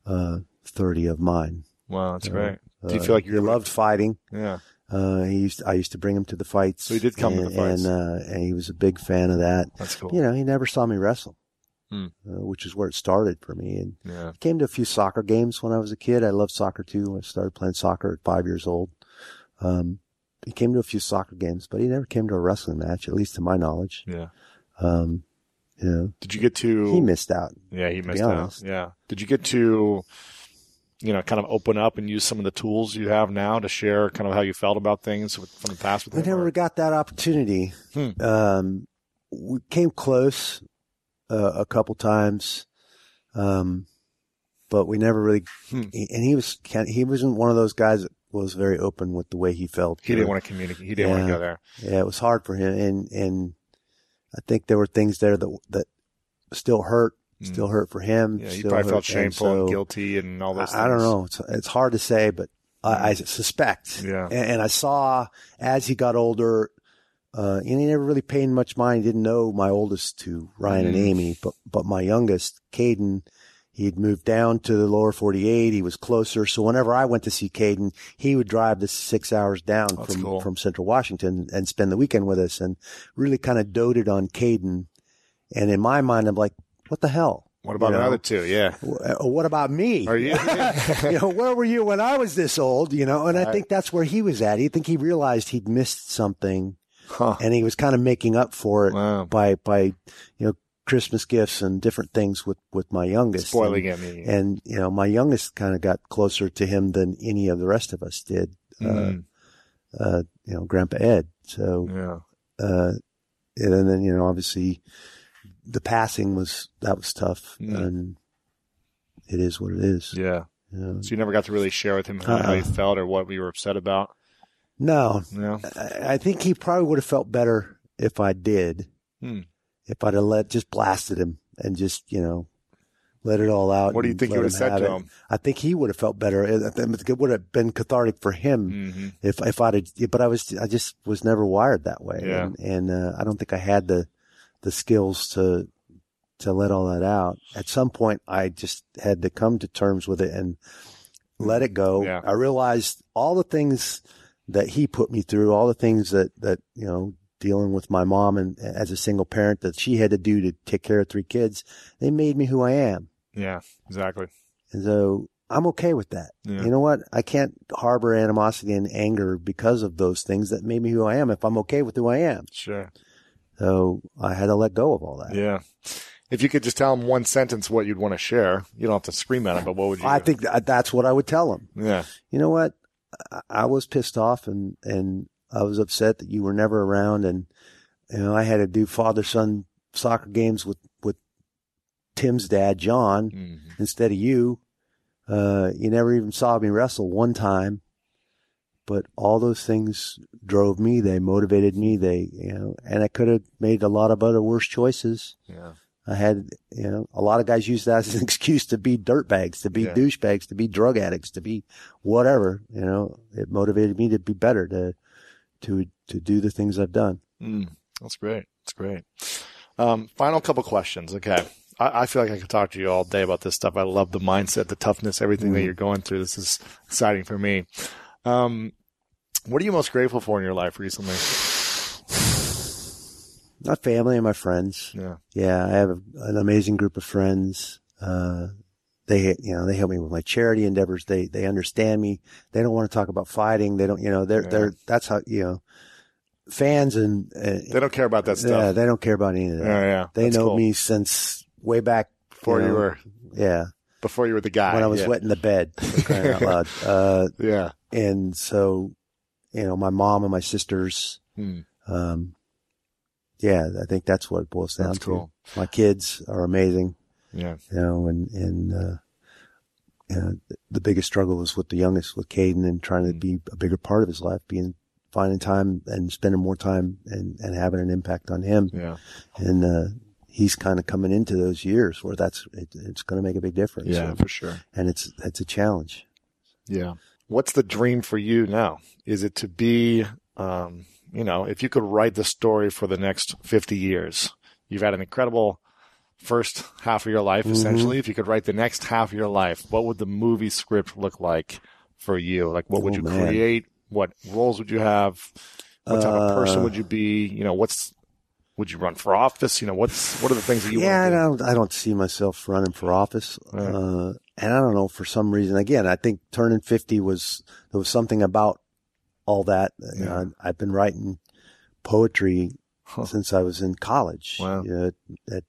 uh, 30 of mine. Wow, that's Uh, great. Do you feel like you're- loved fighting? Yeah. Uh, he used I used to bring him to the fights. So he did come to and, the fights. and, uh, and he was a big fan of that. That's cool. You know, he never saw me wrestle, Hmm. uh, which is where it started for me. And Yeah. came to a few soccer games when I was a kid. I loved soccer too. I started playing soccer at five years old. Um, he came to a few soccer games, but he never came to a wrestling match, at least to my knowledge. Yeah. Um, you know, Did you get to? he missed out. Yeah, he missed out. Yeah. Did you get to, you know, kind of open up and use some of the tools you have now to share kind of how you felt about things with, from the past with We him? never got that opportunity. Hmm. Um, we came close uh, a couple times, um, but we never really. Hmm. And he was he wasn't one of those guys that was very open with the way he felt. He didn't want to communicate. He didn't want to go there. Yeah, it was hard for him, and and I think there were things there that that still hurt, Mm. still hurt for him. Yeah, he probably felt and shameful and so guilty and all those. I, I don't know. It's it's hard to say, but I, I suspect. Yeah. And, and I saw as he got older, uh, and he never really paid much mind. He didn't know my oldest two, Ryan and Mm. Amy, but but my youngest, Caden, he'd moved down to the lower 48. He was closer. So whenever I went to see Caden, he would drive the six hours down That's from, cool. from Central Washington and spend the weekend with us and really kind of doted on Caden. And in my mind, I'm like, what the hell? What about You know? the other two? Yeah. What about me? Are you? you know, where were you when I was this old? You know, and I Right. think that's where he was at. He think he realized he'd missed something, Huh. and he was kind of making up for it Wow. by by you know Christmas gifts and different things with with my youngest. Spoiling and, at me. and you know, my youngest kind of got closer to him than any of the rest of us did. Mm. Uh, uh, you know, Grandpa Ed. So, yeah. uh, and then you know, obviously, the passing was that was tough, Mm. and it is what it is. Yeah. So you never got to really share with him how, how you Uh-uh. felt or what we were upset about. No, No. I I think he probably would have felt better if I did. Hmm. If I'd have let just blasted him and just you know let it all out. What do you think you would have said have to it. him? I think he would have felt better. It would have been cathartic for him hmm if if I'd. Have, but I was I just was never wired that way. Yeah. And, and uh, I don't think I had the the skills to to let all that out. At some point, I just had to come to terms with it and let it go. Yeah. I realized all the things that he put me through, all the things that, that, you know, dealing with my mom and as a single parent that she had to do to take care of three kids, they made me who I am. Yeah. Exactly. And so I'm okay with that. Yeah. You know what? I can't harbor animosity and anger because of those things that made me who I am if I'm okay with who I am. Sure. So I had to let go of all that. Yeah. If you could just tell him one sentence what you'd want to share, you don't have to scream at him, but what would you? I do? think that's what I would tell him. Yeah. you know what? I, was pissed off and, and I was upset that you were never around. And, you know, I had to do father son soccer games with, with Tim's dad, John, Mhm. instead of you. Uh, you never even saw me wrestle one time, but all those things drove me. They motivated me. They, you know, and I could have made a lot of other worse choices. Yeah. I had, you know, a lot of guys use that as an excuse to be dirtbags, to be Yeah. douchebags, to be drug addicts, to be whatever. You know, it motivated me to be better, to to to do the things I've done. Mm, that's great. That's great. Um, final couple questions. Okay. I, I feel like I could talk to you all day about this stuff. I love the mindset, the toughness, everything that you're going through. This is exciting for me. Um, what are you most grateful for in your life recently? My family and my friends. Yeah. Yeah, I have a, an amazing group of friends. Uh, they, you know, they help me with my charity endeavors. They, they understand me. They don't want to talk about fighting. They don't, you know, they're, Yeah. they're, that's how, you know, fans and, uh, They don't care about that stuff. yeah, they don't care about any of that. Yeah. yeah. They That's know cool. me since way back before you know, were, Yeah. before you were the guy. when I was yeah. wet in the bed, out loud. Uh, Yeah. and so, you know, my mom and my sisters, Hmm. um, yeah, I think that's what it boils down That's to. cool. My kids are amazing, Yeah. you know, and, and, uh, you know, the biggest struggle was with the youngest, with Caden and trying to Mm. be a bigger part of his life, being, finding time and spending more time and, and having an impact on him. Yeah. And, uh, he's kind of coming into those years where that's, it, it's going to make a big difference. Yeah, So- for sure. and it's, it's a challenge. Yeah. What's the dream for you now? Is it to be, um, you know, if you could write the story for the next 50 years, you've had an incredible first half of your life, Mhm. essentially. If you could write the next half of your life, what would the movie script look like for you? Like, what would Oh, you man. create? What roles would you have? What type of person Uh, would you be? You know, what's would you run for office? You know, what's what are the things that you yeah, I don't, I don't see myself running for office. Right. Uh, and I don't know, for some reason, again, I think turning 50 was, there was something about all that. You know, I- I've been writing poetry Huh. since I was in college. Wow. You know, at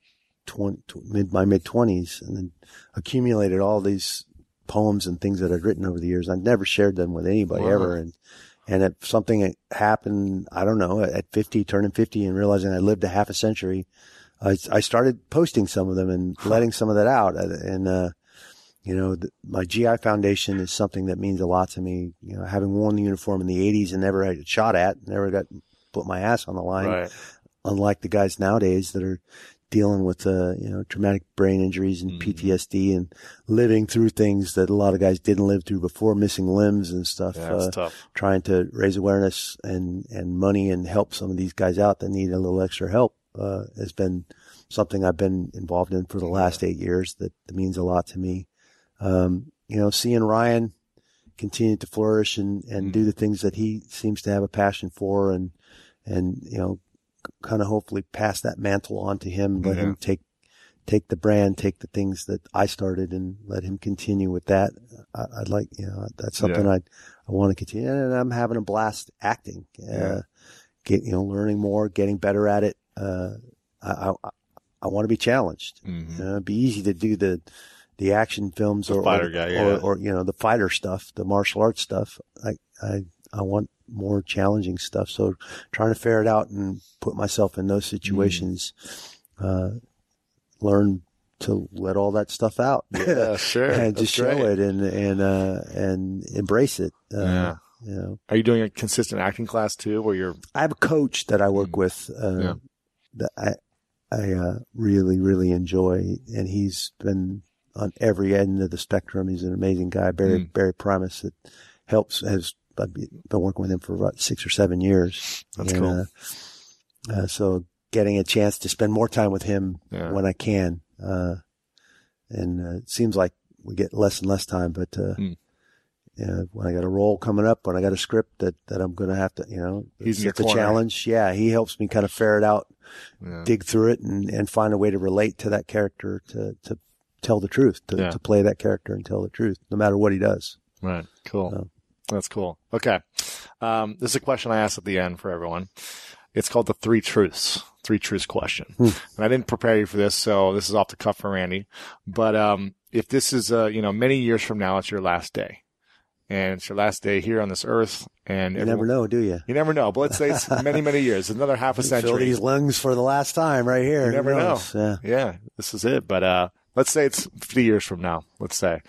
20, tw- mid, my mid twenties and then accumulated all these poems and things that I'd written over the years. I've never shared them with anybody Wow. ever. And, and if something happened, I don't know, at 50, turning 50 and realizing I lived a half a century, I, I started posting some of them and letting some of that out. And, uh, you know, the, my GI Foundation is something that means a lot to me. You know, having worn the uniform in the 80s and never had shot at, never got put my ass on the line, Right. unlike the guys nowadays that are dealing with, uh, you know, traumatic brain injuries and Mhm. PTSD and living through things that a lot of guys didn't live through before, missing limbs and stuff. Yeah, uh, tough. trying to raise awareness and, and money and help some of these guys out that need a little extra help, uh, has been something I've been involved in for the last eight years that, that means a lot to me. Um, you know, seeing Ryan continue to flourish and, and Mm. do the things that he seems to have a passion for and, and, you know, kind of hopefully pass that mantle on to him, let Yeah. him take, take the brand, take the things that I started and let him continue with that. I, I'd like, you know, that's something Yeah. I, I want to continue. And I'm having a blast acting, uh, Yeah. get, you know, learning more, getting better at it. Uh, I, I, I want to be challenged. Mhm. You know, it'd be easy to do the, the action films The or, or, guy, yeah. or, you know, the fighter stuff, the martial arts stuff. I, I, I want more challenging stuff. So trying to ferret out and put myself in those situations, uh, learn to let all that stuff out. Yeah, sure. and That's just show great. it and, and, uh, and embrace it. Uh, Yeah. you know, Are you doing a consistent acting class too, where you're? I have a coach that I work Mm. with, uh, Yeah. that I, I, uh, really, really enjoy. And he's been on every end of the spectrum. He's an amazing guy, Barry, Mm. Barry Primus that helps, has, I've been working with him for about six or seven years. That's And, cool. Uh, uh, so getting a chance to spend more time with him Yeah. when I can, uh, and uh, it seems like we get less and less time, but, yeah, when I got a role coming up, when I got a script that, that I'm going to have to, you know, He's in it's a challenge. Yeah. He helps me kind of ferret out, Yeah. dig through it and, and find a way to relate to that character to, to tell the truth, to, Yeah. to play that character and tell the truth, no matter what he does. Right. Cool. So- That's cool. Okay. Um, this is a question I asked at the end for everyone. It's called the three truths, three truths question. Hmm. And I didn't prepare you for this, so this is off the cuff for Randy. But, um, if this is, uh, you know, many years from now, it's your last day and it's your last day here on this earth and You everyone- never know, do you? You never know, but let's say it's many, many years, another half a Fill century. these lungs for the last time right here. You never know. Yeah. Yeah, this is it. But, uh, let's say it's 50 years from now, let's say.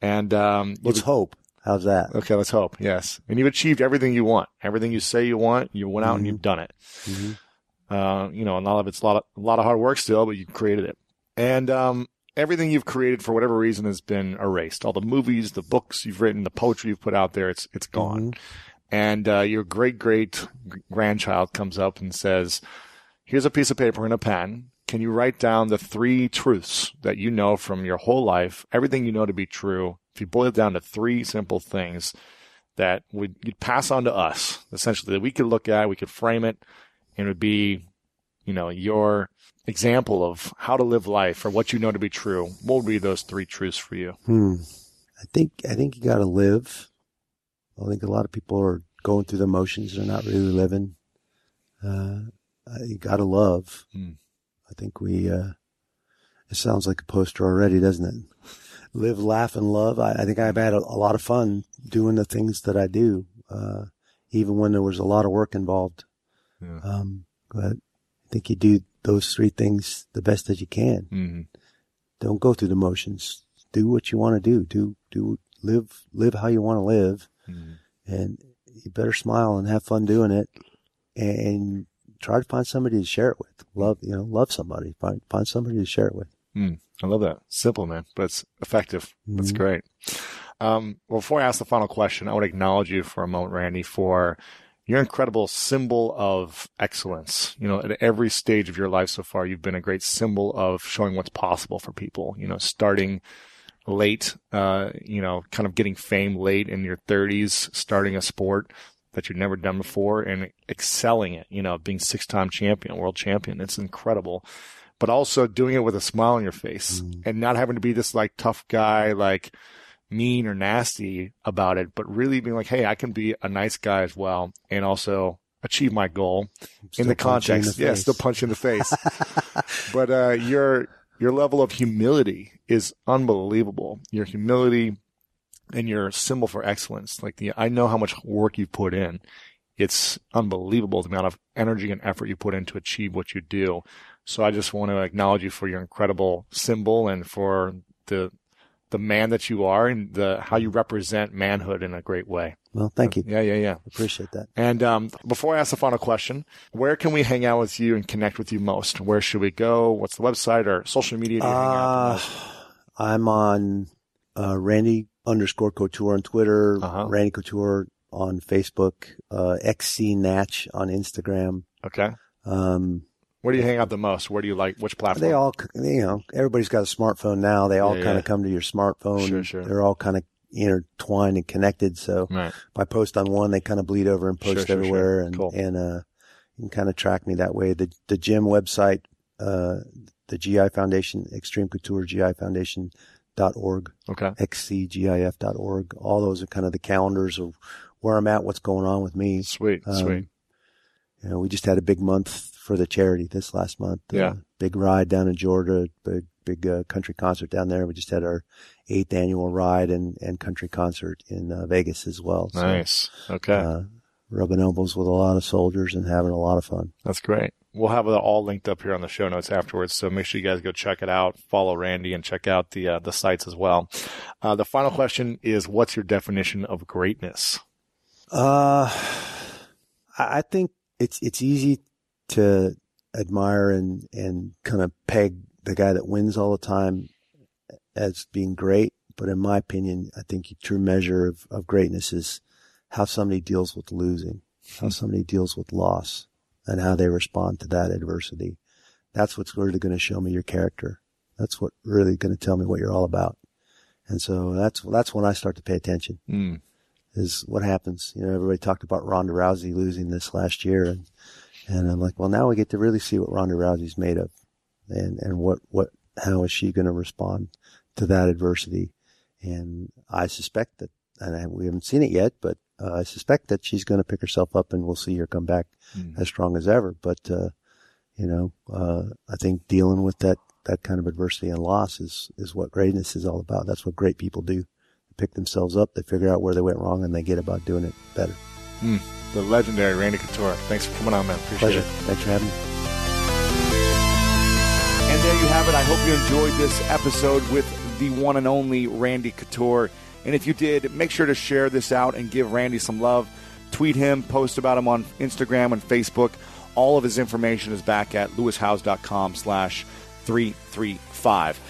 And, um, Let's hope. How's that? Okay, let's hope. Yes. And you've achieved everything you want. Everything you say you want, you went out and you've done it. Mhm. Uh, you know, and a lot of it's a lot of, a lot of hard work still, but you created it. And, um, everything you've created for whatever reason has been erased. All the movies, the books you've written, the poetry you've put out there, it's, it's gone. And, uh, your great great grandchild comes up and says, here's a piece of paper and a pen. Can you write down the three truths that you know from your whole life, everything you know to be true? If you boil it down to three simple things that would you'd pass on to us, essentially that we could look at, we could frame it, and it would be, you know, your example of how to live life or what you know to be true. What would be those three truths for you? Hmm. I think I think you got to live. I think a lot of people are going through the motions; they're not really living. Uh, you got to love. Hmm. I think we. Uh, it sounds like a poster already, doesn't it? Live, laugh, and love. I, I think I've had a, a lot of fun doing the things that I do, uh, even when there was a lot of work involved. Yeah. Um, but I think you do those three things the best that you can Mm-hmm. don't go through the motions. Do what you want to do. Do do live live how you want to live, Mm-hmm. and you better smile and have fun doing it, and try to find somebody to share it with. Love you know love somebody. Find find somebody to share it with. Mm, I love that. Simple, man, but it's effective. That's Mhm. great. Um, well, before I ask the final question, I want to acknowledge you for a moment, Randy, for your incredible symbol of excellence. You know, at every stage of your life so far, you've been a great symbol of showing what's possible for people. You know, starting late, uh, you know, kind of getting fame late in your 30s, starting a sport that you've never done before and excelling it, you know, being six time champion, world champion. It's incredible. But also doing it with a smile on your face mm. and not having to be this like tough guy, like mean or nasty about it, but really being like, Hey, I can be a nice guy as well. And also achieve my goal in the context. In the yeah, still punch in the face. but, uh, your, your level of humility is unbelievable. Your humility, and you're symbol for excellence. Like the, I know how much work you've put in. It's unbelievable the amount of energy and effort you put in to achieve what you do. So I just want to acknowledge you for your incredible symbol and for the the man that you are and the how you represent manhood in a great way. Well, thank you. Yeah, yeah, yeah. Appreciate that. And um, before I ask the final question, where can we hang out with you and connect with you most? Where should we go? What's the website or social media? Uh, I'm on uh, Randy underscore Couture on Twitter, uh-huh. Randy Couture on Facebook, uh, XC Natch on Instagram. Okay. Um, where do you hang out the most? Where do you like, which platform? They all, you know, everybody's got a smartphone now. They all yeah, kind of yeah. come to your smartphone. Sure, sure. They're all kind of intertwined and connected. So right. if I post on one, they kind of bleed over and post sure, everywhere. And, cool. and, uh, you can kind of track me that way. The, the gym website, uh, the GI Foundation, Extreme Couture GI Foundation dot org. Okay. Xcgif dot org. All those are kind of the calendars of where I'm at, what's going on with me. Sweet, um, sweet. You know, we just had a big month for the charity this last month. Uh, yeah. Uh, big ride down in Georgia, big, big uh, country concert down there. We just had our eighth annual ride and, and country concert in uh, Vegas as well. So, nice. Okay. Uh, rubbing elbows with a lot of soldiers and having a lot of fun. That's great. We'll have it all linked up here on the show notes afterwards. So make sure you guys go check it out, follow Randy, and check out the uh, the sites as well. Uh, the final question is, what's your definition of greatness? Uh, I think it's it's easy to admire and and kind of peg the guy that wins all the time as being great. But in my opinion, I think the true measure of, of greatness is how somebody deals with losing, how somebody deals with loss and how they respond to that adversity. That's what's really going to show me your character. That's what really going to tell me what you're all about. And so that's, that's when I start to pay attention mm. is what happens. You know, everybody talked about Ronda Rousey losing this last year and, and I'm like, well, now we get to really see what Ronda Rousey's made of and, and what, what, how is she going to respond to that adversity? And I suspect that, and I, we haven't seen it yet, but uh, I suspect that she's going to pick herself up and we'll see her come back mm. as strong as ever. But, uh, you know, uh, I think dealing with that, that kind of adversity and loss is, is what greatness is all about. That's what great people do. They pick themselves up, they figure out where they went wrong, and they get about doing it better. Mm. The legendary Randy Couture. Thanks for coming on, man. Appreciate Pleasure. it. Thanks for having me. And there you have it. I hope you enjoyed this episode with the one and only Randy Couture. And if you did, make sure to share this out and give Randy some love. Tweet him, post about him on Instagram and Facebook. All of his information is back at lewishowes.com slash 335.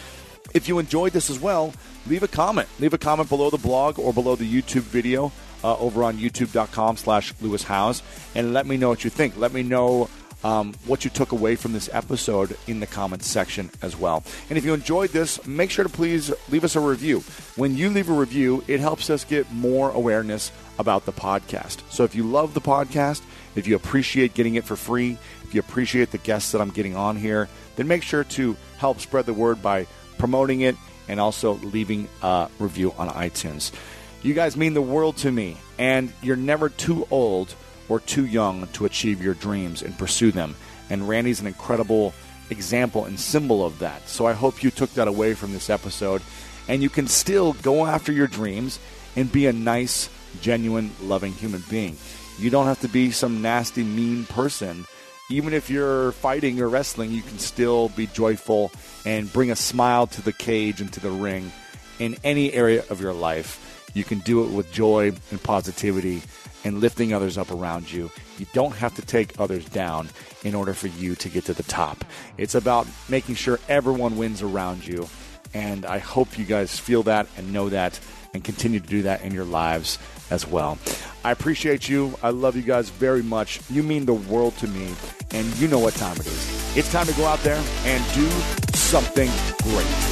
If you enjoyed this as well, leave a comment. Leave a comment below the blog or below the YouTube video uh, over on youtube.com slash lewishowes and let me know what you think. Let me know um, what you took away from this episode in the comments section as well. And if you enjoyed this, make sure to please leave us a review. When you leave a review, it helps us get more awareness about the podcast. So if you love the podcast, if you appreciate getting it for free, if you appreciate the guests that I'm getting on here, then make sure to help spread the word by promoting it and also leaving a review on iTunes. You guys mean the world to me, and you're never too old or too young to achieve your dreams and pursue them. And Randy's an incredible example and symbol of that. So I hope you took that away from this episode and you can still go after your dreams and be a nice, genuine, loving human being. You don't have to be some nasty, mean person. Even if you're fighting or wrestling, you can still be joyful and bring a smile to the cage and to the ring in any area of your life. You can do it with joy and positivity and lifting others up around you. You don't have to take others down in order for you to get to the top. It's about making sure everyone wins around you. And I hope you guys feel that and know that and continue to do that in your lives as well. I appreciate you. I love you guys very much. You mean the world to me, and you know what time it is. It's time to go out there and do something great.